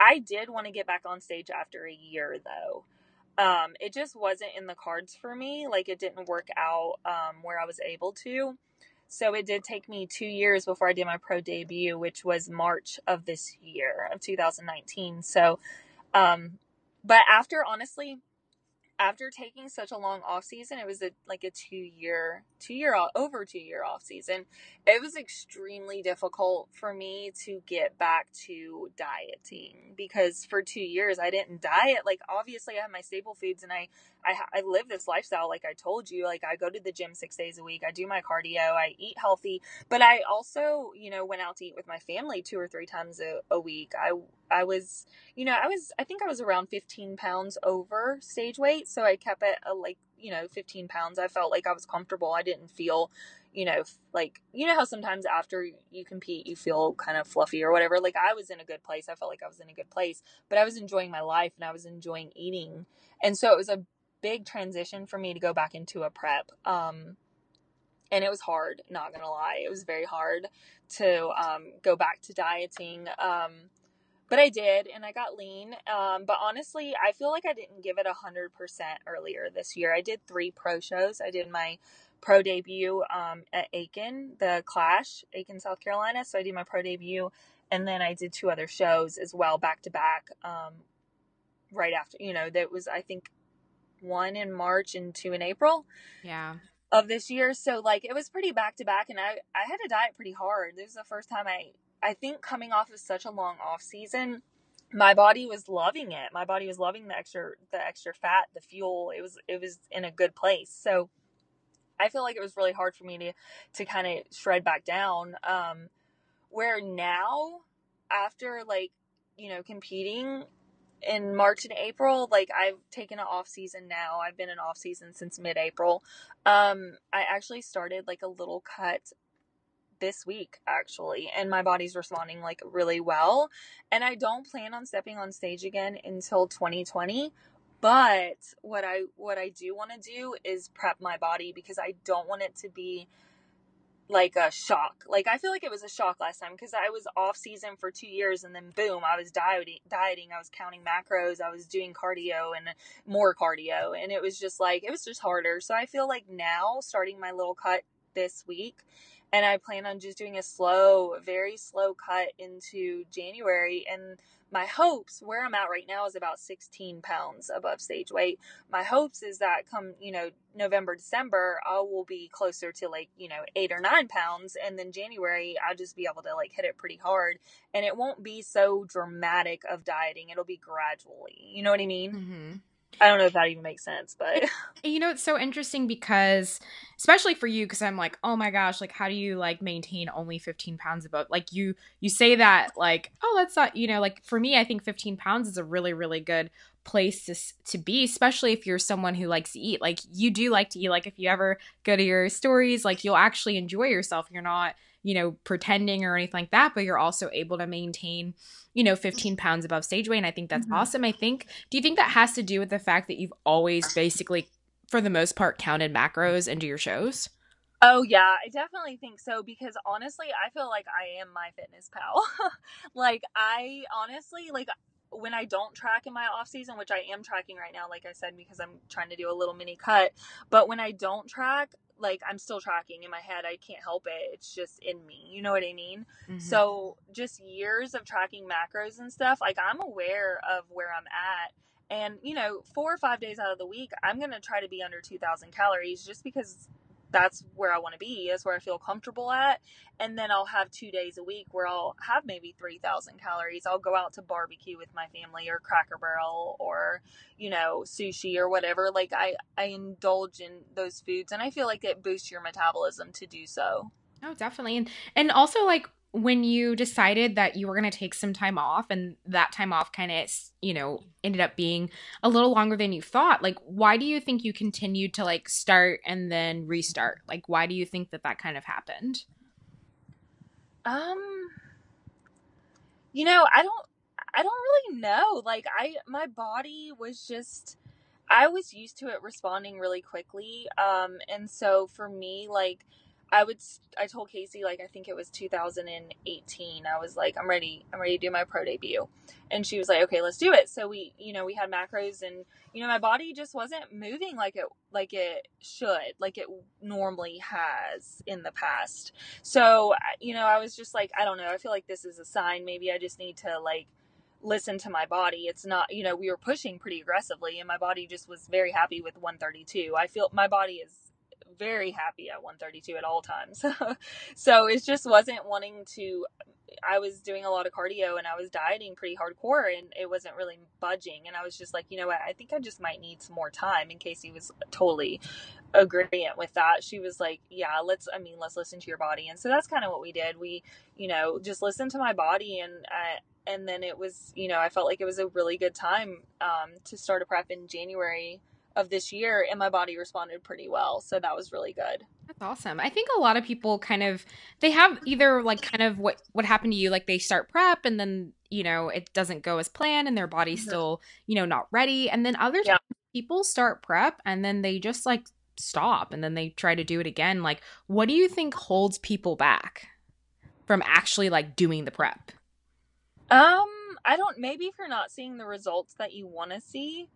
I did want to get back on stage after a year though um, it just wasn't in the cards for me. Like it didn't work out um, where I was able to. So it did take me two years before I did my pro debut, which was March of this year of 2019. So, um, but after honestly, after taking such a long off season, it was a, like a two year, two year over two year off season. It was extremely difficult for me to get back to dieting because for two years I didn't diet. Like obviously I have my staple foods and I I, I live this lifestyle like I told you. Like I go to the gym six days a week. I do my cardio. I eat healthy, but I also you know went out to eat with my family two or three times a, a week. I I was you know I was I think I was around 15 pounds over stage weight, so I kept it a, like you know 15 pounds. I felt like I was comfortable. I didn't feel you know, like you know how sometimes after you compete you feel kind of fluffy or whatever. Like I was in a good place. I felt like I was in a good place, but I was enjoying my life and I was enjoying eating. And so it was a big transition for me to go back into a prep. Um, and it was hard, not gonna lie. It was very hard to um, go back to dieting. Um, but I did, and I got lean. Um, but honestly, I feel like I didn't give it a hundred percent earlier this year. I did three pro shows. I did my pro debut um, at Aiken, the Clash, Aiken, South Carolina. So I did my pro debut, and then I did two other shows as well, back to back. Um, right after, you know, that was I think one in March and two in April. Yeah. Of this year. So like it was pretty back to back and I I had to diet pretty hard. This is the first time I I think coming off of such a long off season, my body was loving it. My body was loving the extra the extra fat, the fuel. It was it was in a good place. So I feel like it was really hard for me to to kind of shred back down. Um, where now, after like you know competing in March and April, like I've taken an off season now. I've been in off season since mid April. Um, I actually started like a little cut this week actually and my body's responding like really well and I don't plan on stepping on stage again until 2020 but what I what I do want to do is prep my body because I don't want it to be like a shock. Like I feel like it was a shock last time because I was off season for 2 years and then boom, I was dieting, dieting, I was counting macros, I was doing cardio and more cardio and it was just like it was just harder. So I feel like now starting my little cut this week and I plan on just doing a slow, very slow cut into January and my hopes where I'm at right now is about 16 pounds above stage weight. My hopes is that come, you know, November, December, I will be closer to like, you know, eight or nine pounds. And then January, I'll just be able to like hit it pretty hard. And it won't be so dramatic of dieting. It'll be gradually. You know what I mean? Mm-hmm. I don't know if that even makes sense, but you know, it's so interesting because, especially for you, because I'm like, oh my gosh, like, how do you like maintain only 15 pounds above? Like, you you say that like, oh, that's not, you know, like for me, I think 15 pounds is a really really good place to to be, especially if you're someone who likes to eat. Like, you do like to eat. Like, if you ever go to your stories, like you'll actually enjoy yourself. You're not you know, pretending or anything like that, but you're also able to maintain, you know, 15 pounds above stage weight. And I think that's mm-hmm. awesome. I think, do you think that has to do with the fact that you've always basically, for the most part, counted macros into your shows? Oh yeah, I definitely think so because honestly, I feel like I am my fitness pal. like I honestly like when I don't track in my off season, which I am tracking right now, like I said, because I'm trying to do a little mini cut. But when I don't track, like I'm still tracking in my head. I can't help it. It's just in me. You know what I mean? Mm-hmm. So just years of tracking macros and stuff, like I'm aware of where I'm at. And, you know, four or five days out of the week, I'm going to try to be under 2000 calories just because that's where I want to be. That's where I feel comfortable at. And then I'll have two days a week where I'll have maybe 3,000 calories. I'll go out to barbecue with my family or Cracker Barrel or, you know, sushi or whatever. Like I, I indulge in those foods and I feel like it boosts your metabolism to do so. Oh, definitely. And, and also like when you decided that you were going to take some time off and that time off kind of you know ended up being a little longer than you thought like why do you think you continued to like start and then restart? Like why do you think that that kind of happened? Um you know i don't i don't really know. Like i my body was just i was used to it responding really quickly. Um and so for me like I would I told Casey like I think it was 2018 I was like I'm ready I'm ready to do my pro debut and she was like okay let's do it so we you know we had macros and you know my body just wasn't moving like it like it should like it normally has in the past so you know I was just like I don't know I feel like this is a sign maybe I just need to like listen to my body. It's not, you know, we were pushing pretty aggressively and my body just was very happy with 132. I feel my body is very happy at 132 at all times. so it just wasn't wanting to I was doing a lot of cardio and I was dieting pretty hardcore and it wasn't really budging and I was just like, you know what, I think I just might need some more time in Casey was totally agreeant with that. She was like, yeah, let's I mean, let's listen to your body. And so that's kind of what we did. We, you know, just listened to my body and I, and then it was, you know, I felt like it was a really good time um, to start a prep in January of this year and my body responded pretty well so that was really good that's awesome i think a lot of people kind of they have either like kind of what what happened to you like they start prep and then you know it doesn't go as planned and their body's mm-hmm. still you know not ready and then other yeah. people start prep and then they just like stop and then they try to do it again like what do you think holds people back from actually like doing the prep um i don't maybe if you're not seeing the results that you want to see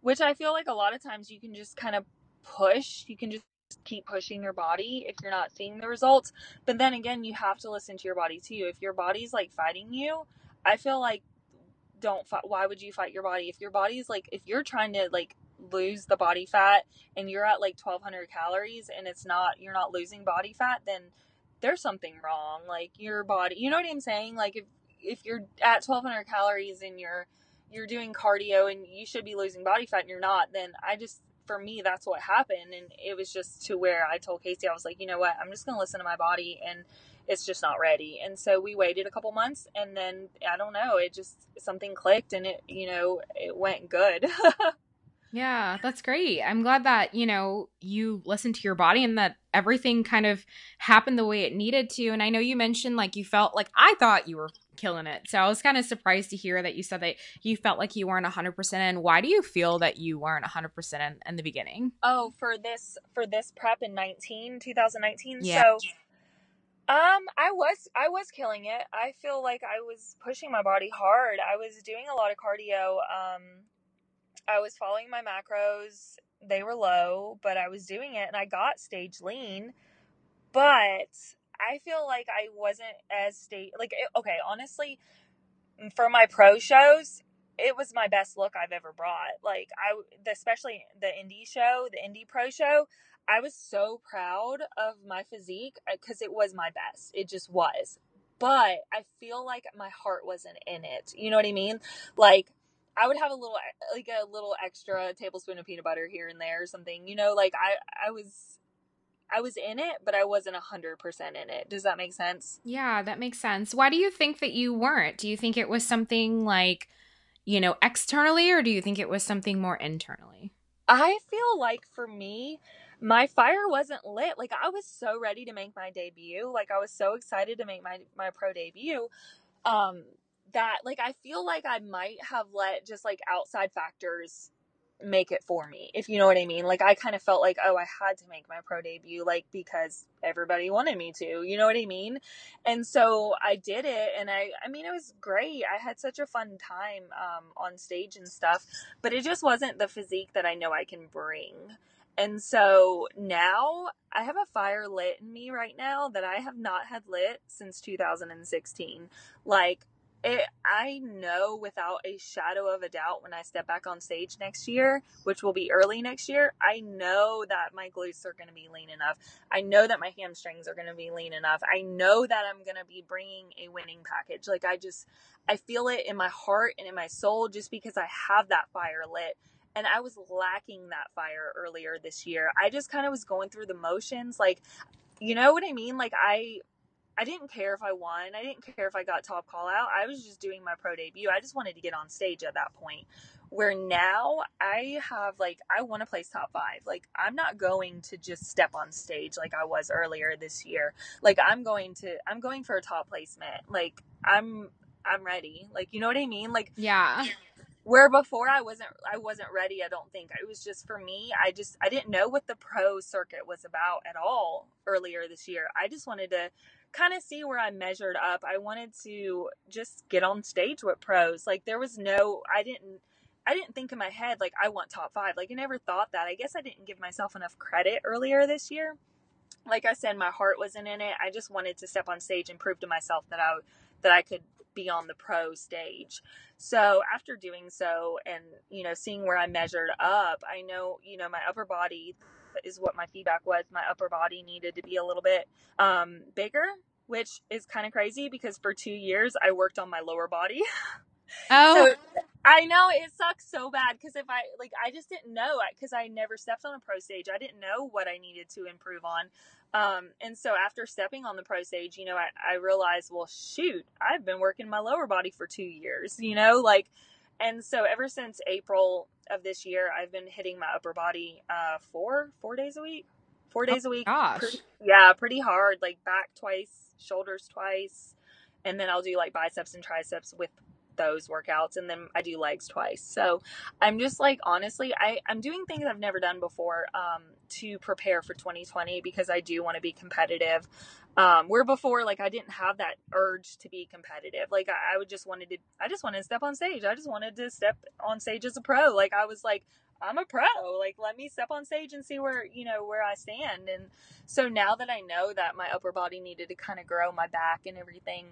which I feel like a lot of times you can just kind of push. You can just keep pushing your body if you're not seeing the results. But then again, you have to listen to your body too. If your body's like fighting you, I feel like don't fight. Why would you fight your body? If your body's like, if you're trying to like lose the body fat and you're at like 1200 calories and it's not, you're not losing body fat, then there's something wrong. Like your body, you know what I'm saying? Like if, if you're at 1200 calories and you're you're doing cardio and you should be losing body fat and you're not, then I just for me, that's what happened. And it was just to where I told Casey, I was like, you know what? I'm just going to listen to my body and it's just not ready. And so we waited a couple months and then I don't know, it just something clicked and it, you know, it went good. Yeah, that's great. I'm glad that, you know, you listened to your body and that everything kind of happened the way it needed to. And I know you mentioned like you felt like I thought you were killing it. So I was kind of surprised to hear that you said that you felt like you weren't 100% in. Why do you feel that you weren't 100% in in the beginning? Oh, for this for this prep in 19, 2019. Yeah. So um, I was I was killing it. I feel like I was pushing my body hard. I was doing a lot of cardio. Um, I was following my macros. They were low, but I was doing it and I got stage lean. But I feel like I wasn't as stage like okay, honestly, for my pro shows, it was my best look I've ever brought. Like I especially the Indy show, the Indy pro show, I was so proud of my physique because uh, it was my best. It just was. But I feel like my heart wasn't in it. You know what I mean? Like I would have a little like a little extra tablespoon of peanut butter here and there or something. You know, like I I was I was in it, but I wasn't a hundred percent in it. Does that make sense? Yeah, that makes sense. Why do you think that you weren't? Do you think it was something like, you know, externally, or do you think it was something more internally? I feel like for me, my fire wasn't lit. Like I was so ready to make my debut. Like I was so excited to make my my pro debut. Um, that like I feel like I might have let just like outside factors make it for me if you know what i mean. Like i kind of felt like oh i had to make my pro debut like because everybody wanted me to you know what i mean? And so i did it and i i mean it was great. I had such a fun time um, on stage and stuff but it just wasn't the physique that i know i can bring. And so now I have a fire lit in me right now that I have not had lit since 2016. Like it, I know without a shadow of a doubt when I step back on stage next year, which will be early next year, I know that my glutes are going to be lean enough. I know that my hamstrings are going to be lean enough. I know that I'm going to be bringing a winning package. Like I just, I feel it in my heart and in my soul just because I have that fire lit. And I was lacking that fire earlier this year. I just kind of was going through the motions. Like, you know what I mean? Like I I didn't care if I won. I didn't care if I got top call out. I was just doing my pro debut. I just wanted to get on stage at that point. Where now I have like I want to place top 5. Like I'm not going to just step on stage like I was earlier this year. Like I'm going to I'm going for a top placement. Like I'm I'm ready. Like you know what I mean? Like Yeah where before I wasn't I wasn't ready I don't think it was just for me I just I didn't know what the pro circuit was about at all earlier this year I just wanted to kind of see where I measured up. I wanted to just get on stage with pros. Like there was no I didn't I didn't think in my head like I want top 5. Like I never thought that. I guess I didn't give myself enough credit earlier this year. Like I said my heart wasn't in it. I just wanted to step on stage and prove to myself that I that I could be on the pro stage. So after doing so and you know seeing where I measured up, I know, you know, my upper body is what my feedback was. My upper body needed to be a little bit um, bigger, which is kind of crazy because for two years I worked on my lower body. Oh. So I know it sucks so bad because if I like, I just didn't know because I never stepped on a pro stage. I didn't know what I needed to improve on. Um, and so after stepping on the pro stage, you know, I, I realized, well, shoot, I've been working my lower body for two years, you know, like, and so ever since April of this year, I've been hitting my upper body uh, four four days a week, four days oh, a week. Gosh, pretty, yeah, pretty hard. Like back twice, shoulders twice, and then I'll do like biceps and triceps with those workouts and then I do legs twice. So I'm just like honestly, I, I'm doing things I've never done before um, to prepare for 2020 because I do want to be competitive. Um, where before like I didn't have that urge to be competitive. Like I, I would just wanted to I just wanted to step on stage. I just wanted to step on stage as a pro. Like I was like, I'm a pro. Like let me step on stage and see where, you know, where I stand. And so now that I know that my upper body needed to kind of grow my back and everything,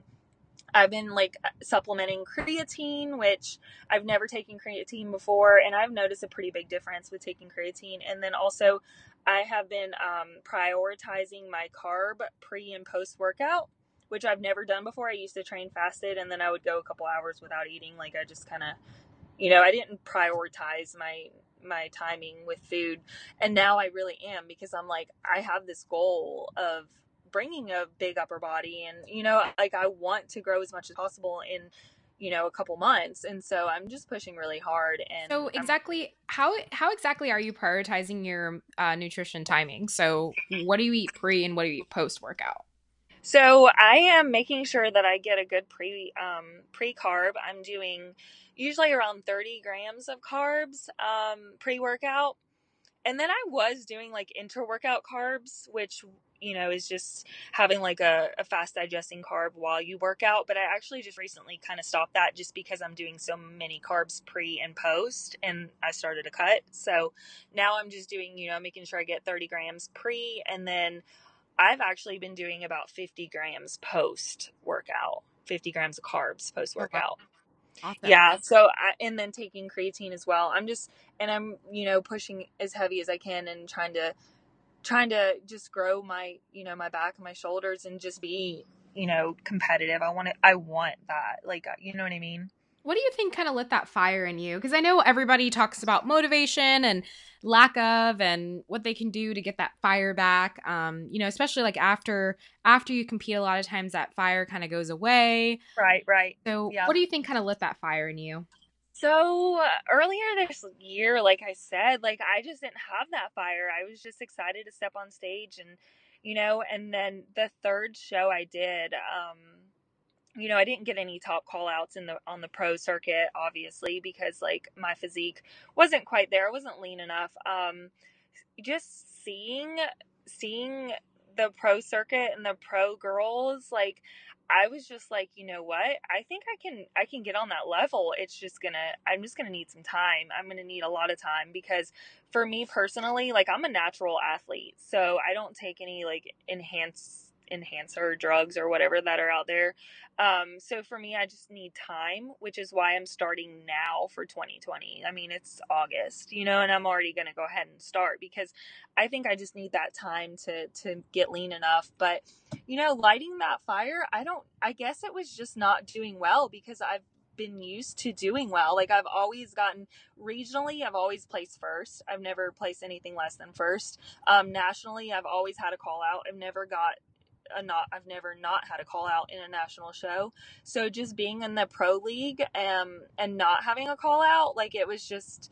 I've been like supplementing creatine, which I've never taken creatine before, and I've noticed a pretty big difference with taking creatine. And then also, I have been um, prioritizing my carb pre and post workout, which I've never done before. I used to train fasted, and then I would go a couple hours without eating. Like I just kind of you know, I didn't prioritize my my timing with food and now I really am because I'm like I have this goal of bringing a big upper body and you know like I want to grow as much as possible in you know a couple months. And so i'm just pushing really hard and so exactly I'm, how how exactly are you prioritizing your uh, nutrition timing? So what do you eat pre and what do you eat post workout? So i am making sure that i get a good pre um, pre carb i'm doing usually around 30 grams of carbs um, pre workout and then I was doing like inter workout carbs, which you know is just having like a, a, fast digesting carb while you work out. But I actually just recently kind of stopped that just because I'm doing so many carbs pre and post, and I started a cut. So now I'm just doing you know making sure I get 30 grams pre, and then I've actually been doing about 50 grams post workout, 50 grams of carbs post workout. Awesome. Yeah. So, I, and then taking creatine as well. I'm just, and I'm, you know, pushing as heavy as I can and trying to, trying to just grow my, you know, my back and my shoulders and just be, you know, competitive. I want it. I want that. Like, uh, you know what I mean? What do you think kind of lit that fire in you? Because I know everybody talks about motivation and lack of and what they can do to get that fire back. Um, you know, especially like after after you compete a lot of times that fire kind of goes away. Right, right. So yeah. what do you think kind of lit that fire in you? So earlier this year, like I said, like I just didn't have that fire. I was just excited to step on stage and you know, and then the third show I did, um, you know, I didn't get any top call outs in the on the pro circuit, obviously, because like my physique wasn't quite there. I wasn't lean enough. Um, just seeing seeing the pro circuit and the pro girls, like I was just like, you know what? I think I can I can get on that level. It's just going to I'm just going to need some time. I'm going to need a lot of time because for me personally, like I'm a natural athlete. So I don't take any like enhanced enhancer drugs or whatever that are out there. Um, so for me, I just need time, which is why I'm starting now for 2020. I mean, it's August, you know, and I'm already going to go ahead and start because I think I just need that time to to get lean enough. But you know, lighting that fire, I don't. I guess it was just not doing well because I've been used to doing well. Like I've always gotten regionally, I've always placed first. I've never placed anything less than first. Um, nationally, I've always had a call out. I've never got a not I've never not had a call out in a national show. So just being in the pro league um and not having a call out, like it was just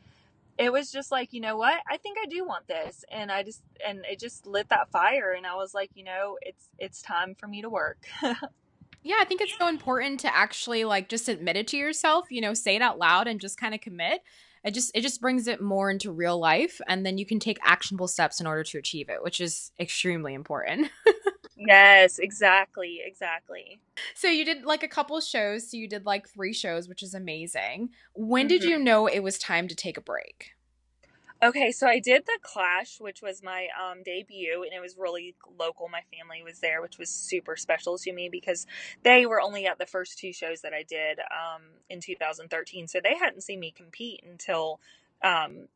it was just like, you know what? I think I do want this. And I just and it just lit that fire and I was like, you know, it's it's time for me to work. yeah, I think it's so important to actually like just admit it to yourself, you know, say it out loud and just kind of commit it just it just brings it more into real life and then you can take actionable steps in order to achieve it which is extremely important yes exactly exactly so you did like a couple shows so you did like three shows which is amazing when mm-hmm. did you know it was time to take a break Okay, so I did the Clash, which was my um, debut, and it was really local. My family was there, which was super special to me because they were only at the first two shows that I did um, in 2013. So they hadn't seen me compete until um,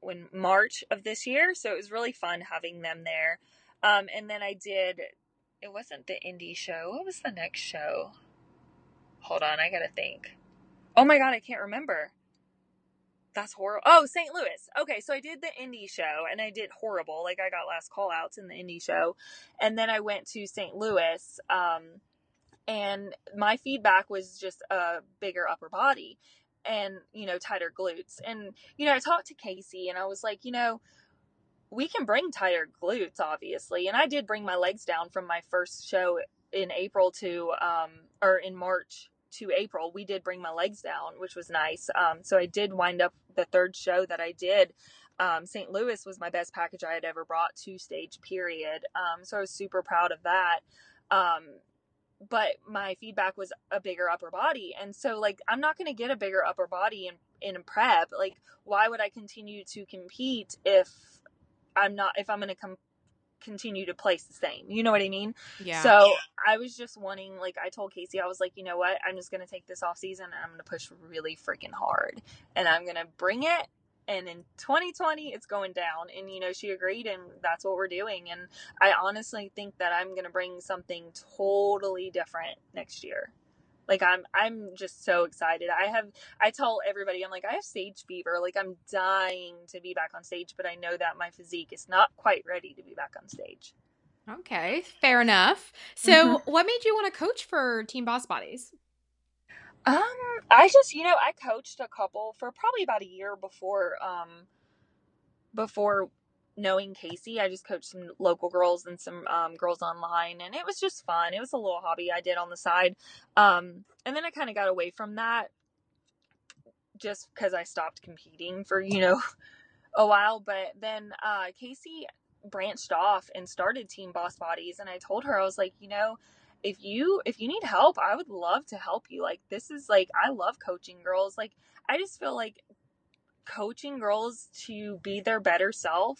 when March of this year. So it was really fun having them there. Um, and then I did, it wasn't the Indy show. What was the next show? Hold on, I gotta think. Oh my god, I can't remember that's horrible. Oh, St. Louis. Okay, so I did the Indy show and I did horrible. Like I got last call outs in the Indy show. And then I went to St. Louis. Um, and my feedback was just a bigger upper body and, you know, tighter glutes. And, you know, I talked to Casey and I was like, you know, we can bring tighter glutes, obviously. And I did bring my legs down from my first show in April to, um, or in March to April, we did bring my legs down, which was nice. Um, so I did wind up the third show that I did. Um, St. Louis was my best package I had ever brought to stage, period. Um, so I was super proud of that. Um, but my feedback was a bigger upper body. And so, like, I'm not going to get a bigger upper body in, in prep. Like, why would I continue to compete if I'm not, if I'm going to come continue to place the same. You know what I mean? Yeah. So I was just wanting, like, I told Casey, I was like, you know what? I'm just going to take this off season and I'm going to push really freaking hard and I'm going to bring it. And in 2020, it's going down. And, you know, she agreed, and that's what we're doing. And I honestly think that I'm going to bring something totally different next year. Like I'm I'm just so excited. I have I tell everybody I'm like I have stage fever. Like I'm dying to be back on stage, but I know that my physique is not quite ready to be back on stage. Okay, fair enough. So, mm-hmm. what made you want to coach for Team Boss Bodies? Um, I just, you know, I coached a couple for probably about a year before um before knowing Casey, I just coached some local girls and some um, girls online, and it was just fun. It was a little hobby I did on the side. Um, and then I kind of got away from that just because I stopped competing for, you know, a while. But then uh, Casey branched off and started Team Boss Bodies, and I told her, I was like, you know, if you if you need help i would love to help you like this is like i love coaching girls like i just feel like coaching girls to be their better self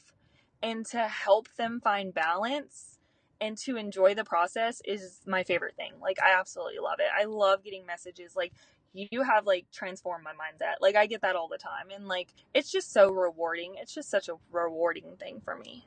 and to help them find balance and to enjoy the process is my favorite thing. Like I absolutely love it. I love getting messages like you have like transformed my mindset. Like I get that all the time and like it's just so rewarding. It's just such a rewarding thing for me.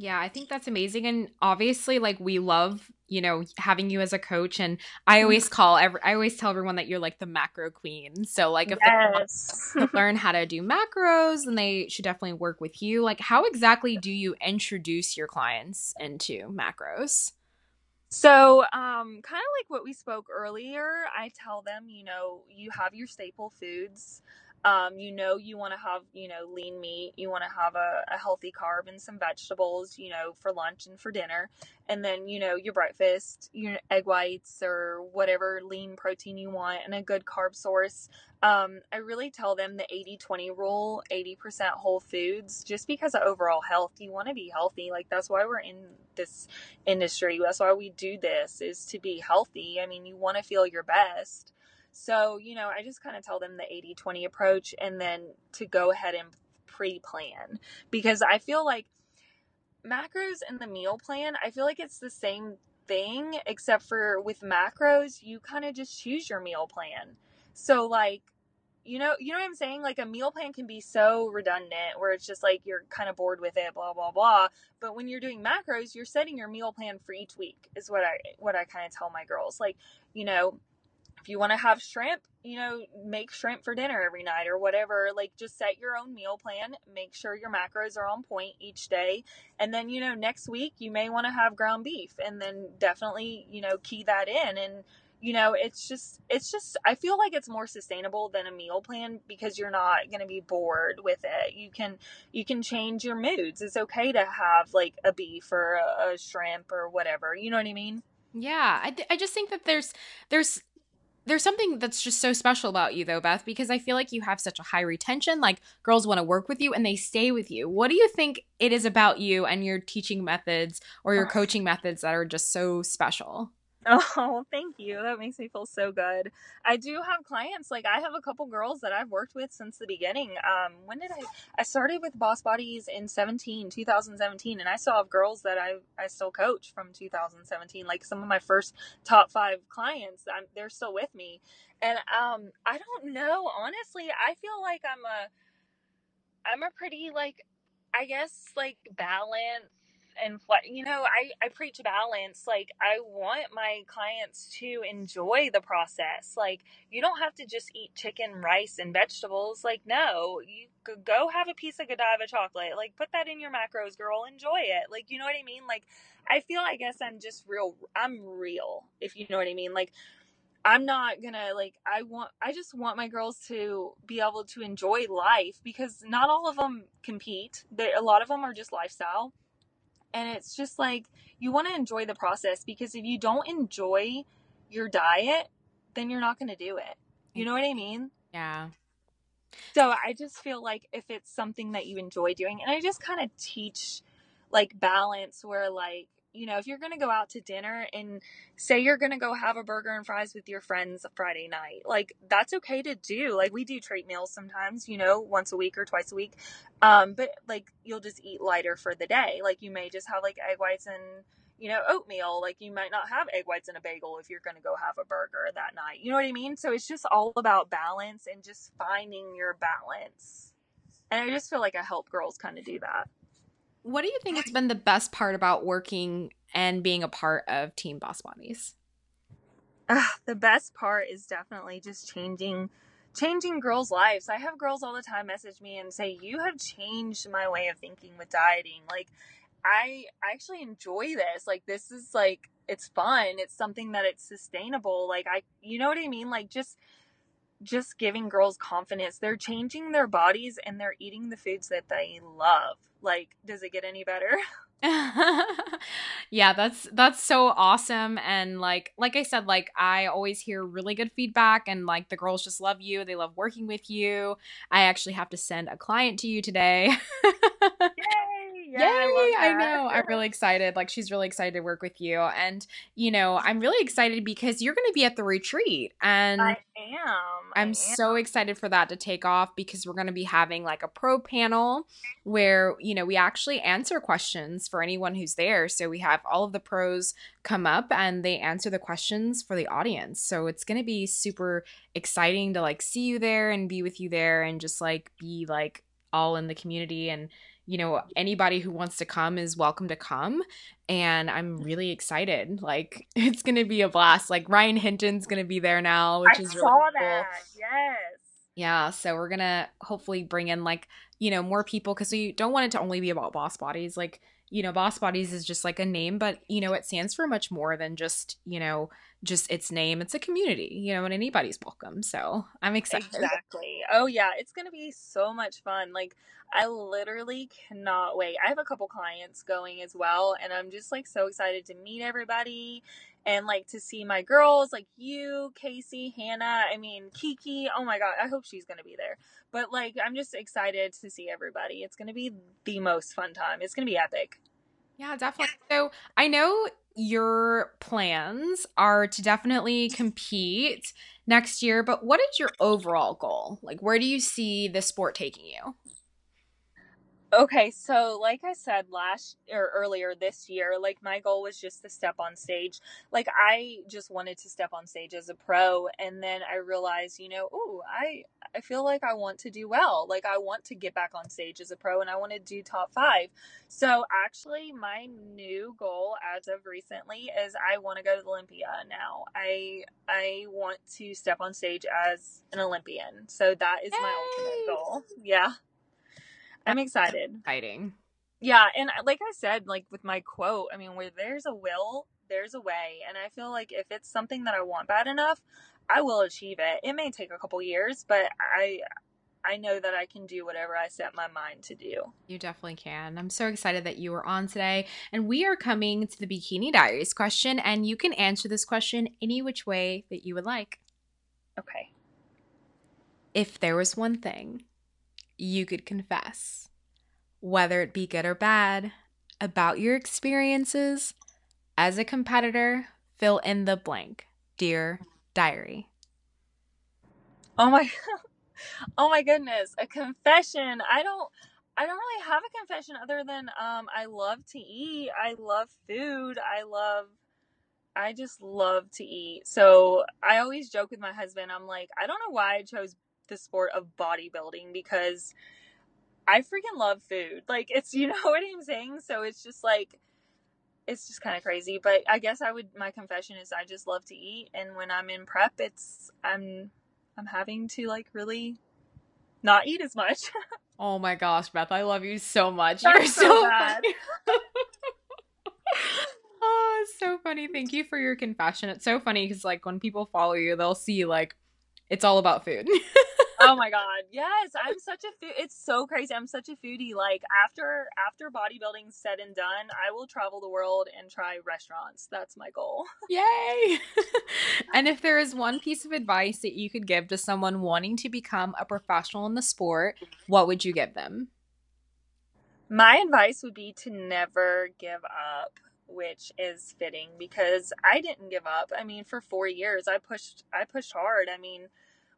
Yeah, I think that's amazing. And obviously, like, we love, you know, having you as a coach. And I always mm-hmm. call every, I always tell everyone that you're like the macro queen. So, like, if yes. they learn how to do macros, then they should definitely work with you. Like, how exactly do you introduce your clients into macros? So, um, kind of like what we spoke earlier, I tell them, you know, you have your staple foods. Um, you know, you want to have, you know, lean meat, you want to have a, a healthy carb and some vegetables, you know, for lunch and for dinner. And then, you know, your breakfast, your egg whites or whatever lean protein you want and a good carb source. Um, I really tell them the 80 20 rule 80% whole foods just because of overall health. You want to be healthy. Like, that's why we're in this industry. That's why we do this, is to be healthy. I mean, you want to feel your best. So, you know, I just kind of tell them the 80 20 approach and then to go ahead and pre plan because I feel like macros and the meal plan, I feel like it's the same thing except for with macros, you kind of just choose your meal plan. So, like, you know, you know what I'm saying? Like a meal plan can be so redundant where it's just like you're kind of bored with it, blah blah blah. But when you're doing macros, you're setting your meal plan for each week. Is what I what I kind of tell my girls. Like, you know, if you want to have shrimp, you know, make shrimp for dinner every night or whatever. Like, just set your own meal plan. Make sure your macros are on point each day. And then, you know, next week you may want to have ground beef and then definitely, you know, key that in. And, you know, it's just, it's just, I feel like it's more sustainable than a meal plan because you're not going to be bored with it. You can, you can change your moods. It's okay to have like a beef or a, a shrimp or whatever. You know what I mean? Yeah, I, th- I just think that there's there's there's something that's just so special about you though beth because i feel like you have such a high retention. Like girls want to work with you and they stay with you. What do you think it is about you and your teaching methods or your coaching methods that are just so special Oh, thank you. That makes me feel so good. I do have clients. Like I have a couple girls that I've worked with since the beginning. Um, when did I? I started with Boss Bodies in 17, 2017, and I still have girls that I I still coach from 2017. Like some of my first top five clients, I'm, they're still with me, and um, I don't know. Honestly, I feel like I'm a I'm a pretty like I guess like balanced and you know i i preach balance like i want my clients to enjoy the process like you don't have to just eat chicken rice and vegetables like no you go have a piece of godiva chocolate like put that in your macros girl enjoy it like you know what i mean like i feel i guess i'm just real i'm real if you know what i mean like I'm not gonna like I want I just want my girls to be able to enjoy life because not all of them compete. They, a lot of them are just lifestyle and it's just like you want to enjoy the process because if you don't enjoy your diet, then you're not going to do it. You know what I mean? Yeah. So I just feel like if it's something that you enjoy doing, and I just kind of teach like balance where like you know, if you're going to go out to dinner and say you're going to go have a burger and fries with your friends Friday night, like that's okay to do. Like we do treat meals sometimes, you know, once a week or twice a week. Um, but like you'll just eat lighter for the day. Like you may just have like egg whites and you know, oatmeal. Like you might not have egg whites and a bagel if you're going to go have a burger that night. You know what I mean? So it's just all about balance and just finding your balance. And I just feel like I help girls kind of do that. What do you think has been the best part about working and being a part of Team Boss Bodies? uh, the best part is definitely just changing changing girls' lives. I have girls all the time message me and say, "You have changed my way of thinking with dieting." Like I I actually enjoy this. Like this is like it's fun. It's something that it's sustainable. Like I you know what I mean? Like just just giving girls confidence. They're changing their bodies and they're eating the foods that they love. Like does it get any better? yeah, that's that's so awesome and like like I said like I always hear really good feedback and like the girls just love you. They love working with you. I actually have to send a client to you today. Yeah, Yay! I, I, know. I'm really excited. Like she's really excited to work with you. And you know, I'm really excited because you're gonna be at the retreat. And I am. I'm I am. so excited for that to take off because we're gonna be having like a pro panel where, you know, we actually answer questions for anyone who's there. So we have all of the pros come up and they answer the questions for the audience. So it's gonna be super exciting to like see you there and be with you there and just like be like all in the community and you know, anybody who wants to come is welcome to come. And I'm really excited. Like, it's going to be a blast. Like, Ryan Hinton's going to be there now, which I is really cool. that. Yes. Yeah. So, we're going to hopefully bring in, like, you know, more people because we don't want it to only be about boss bodies. Like, you know, boss bodies is just like a name, but, you know, it stands for much more than just, you know, just its name. It's a community, you know, and anybody's welcome. So I'm excited. Exactly. Oh yeah, it's gonna be so much fun. Like I literally cannot wait. I have a couple clients going as well, and I'm just like so excited to meet everybody and like to see my girls, like you, Casey, Hannah. I mean Kiki. Oh my god, I hope she's gonna be there. But like, I'm just excited to see everybody. It's gonna be the most fun time. It's gonna be epic. Yeah, definitely. So I know your plans are to definitely compete next year, but what is your overall goal? Like, where do you see the sport taking you? Okay, so like I said last or earlier this year, like my goal was just to step on stage. Like I just wanted to step on stage as a pro and then I realized, you know, oh, I I feel like I want to do well. Like I want to get back on stage as a pro and I want to do top 5. So actually my new goal as of recently is I want to go to the Olympia now. I I want to step on stage as an Olympian. So that is my Yay! ultimate goal. Yeah. I'm excited. Exciting. Yeah, and like I said, like with my quote, I mean, where there's a will, there's a way, and I feel like if it's something that I want bad enough, I will achieve it. It may take a couple years, but I I know that I can do whatever I set my mind to do. You definitely can. I'm so excited that you were on today. And we are coming to the Bikini Diaries question, and you can answer this question any which way that you would like. Okay. If there was one thing you could confess, whether it be good or bad, about your experiences as a competitor, fill in the blank. Dear diary. Oh my Oh my goodness, a confession. I don't I don't really have a confession other than um I love to eat. I love food. I love I just love to eat. So I always joke with my husband. I'm like, I don't know why I chose the sport of bodybuilding because I freaking love food. Like it's you know what I'm saying? So it's just like it's just kind of crazy, but I guess I would my confession is I just love to eat and when I'm in prep it's I'm I'm having to like really not eat as much. Oh my gosh, Beth, I love you so much. That's You're so so bad. oh, it's so funny. Thank you for your confession. It's so funny because like when people follow you, they'll see like it's all about food. Oh my god. Yes, I'm such a food it's so crazy. I'm such a foodie. Like after after bodybuilding's said and done, I will travel the world and try restaurants. That's my goal. Yay! and if there is one piece of advice that you could give to someone wanting to become a professional in the sport, what would you give them? My advice would be to never give up, which is fitting because I didn't give up. I mean, for 4 years I pushed I pushed hard. I mean,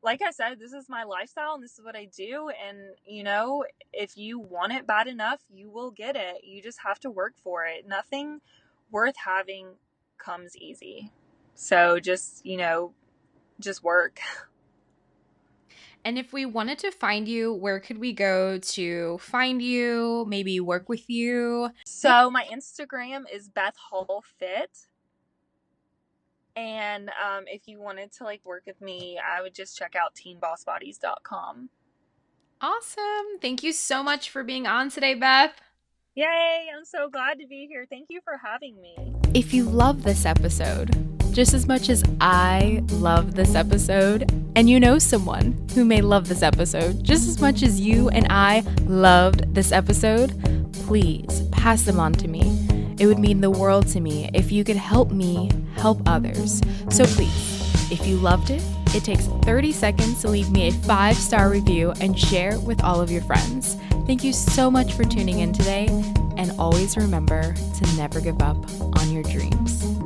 like I said, this is my lifestyle and this is what I do and you know, if you want it bad enough, you will get it. You just have to work for it. Nothing worth having comes easy. So just, you know, just work. And if we wanted to find you, where could we go to find you, maybe work with you? So my Instagram is Beth Hall Fit. And um, if you wanted to like work with me, I would just check out teambossbodies.com. Awesome. Thank you so much for being on today, Beth. Yay, I'm so glad to be here. Thank you for having me. If you love this episode, just as much as I love this episode, and you know someone who may love this episode just as much as you and I loved this episode, please pass them on to me. It would mean the world to me if you could help me help others. So please, if you loved it, it takes 30 seconds to leave me a five star review and share with all of your friends. Thank you so much for tuning in today, and always remember to never give up on your dreams.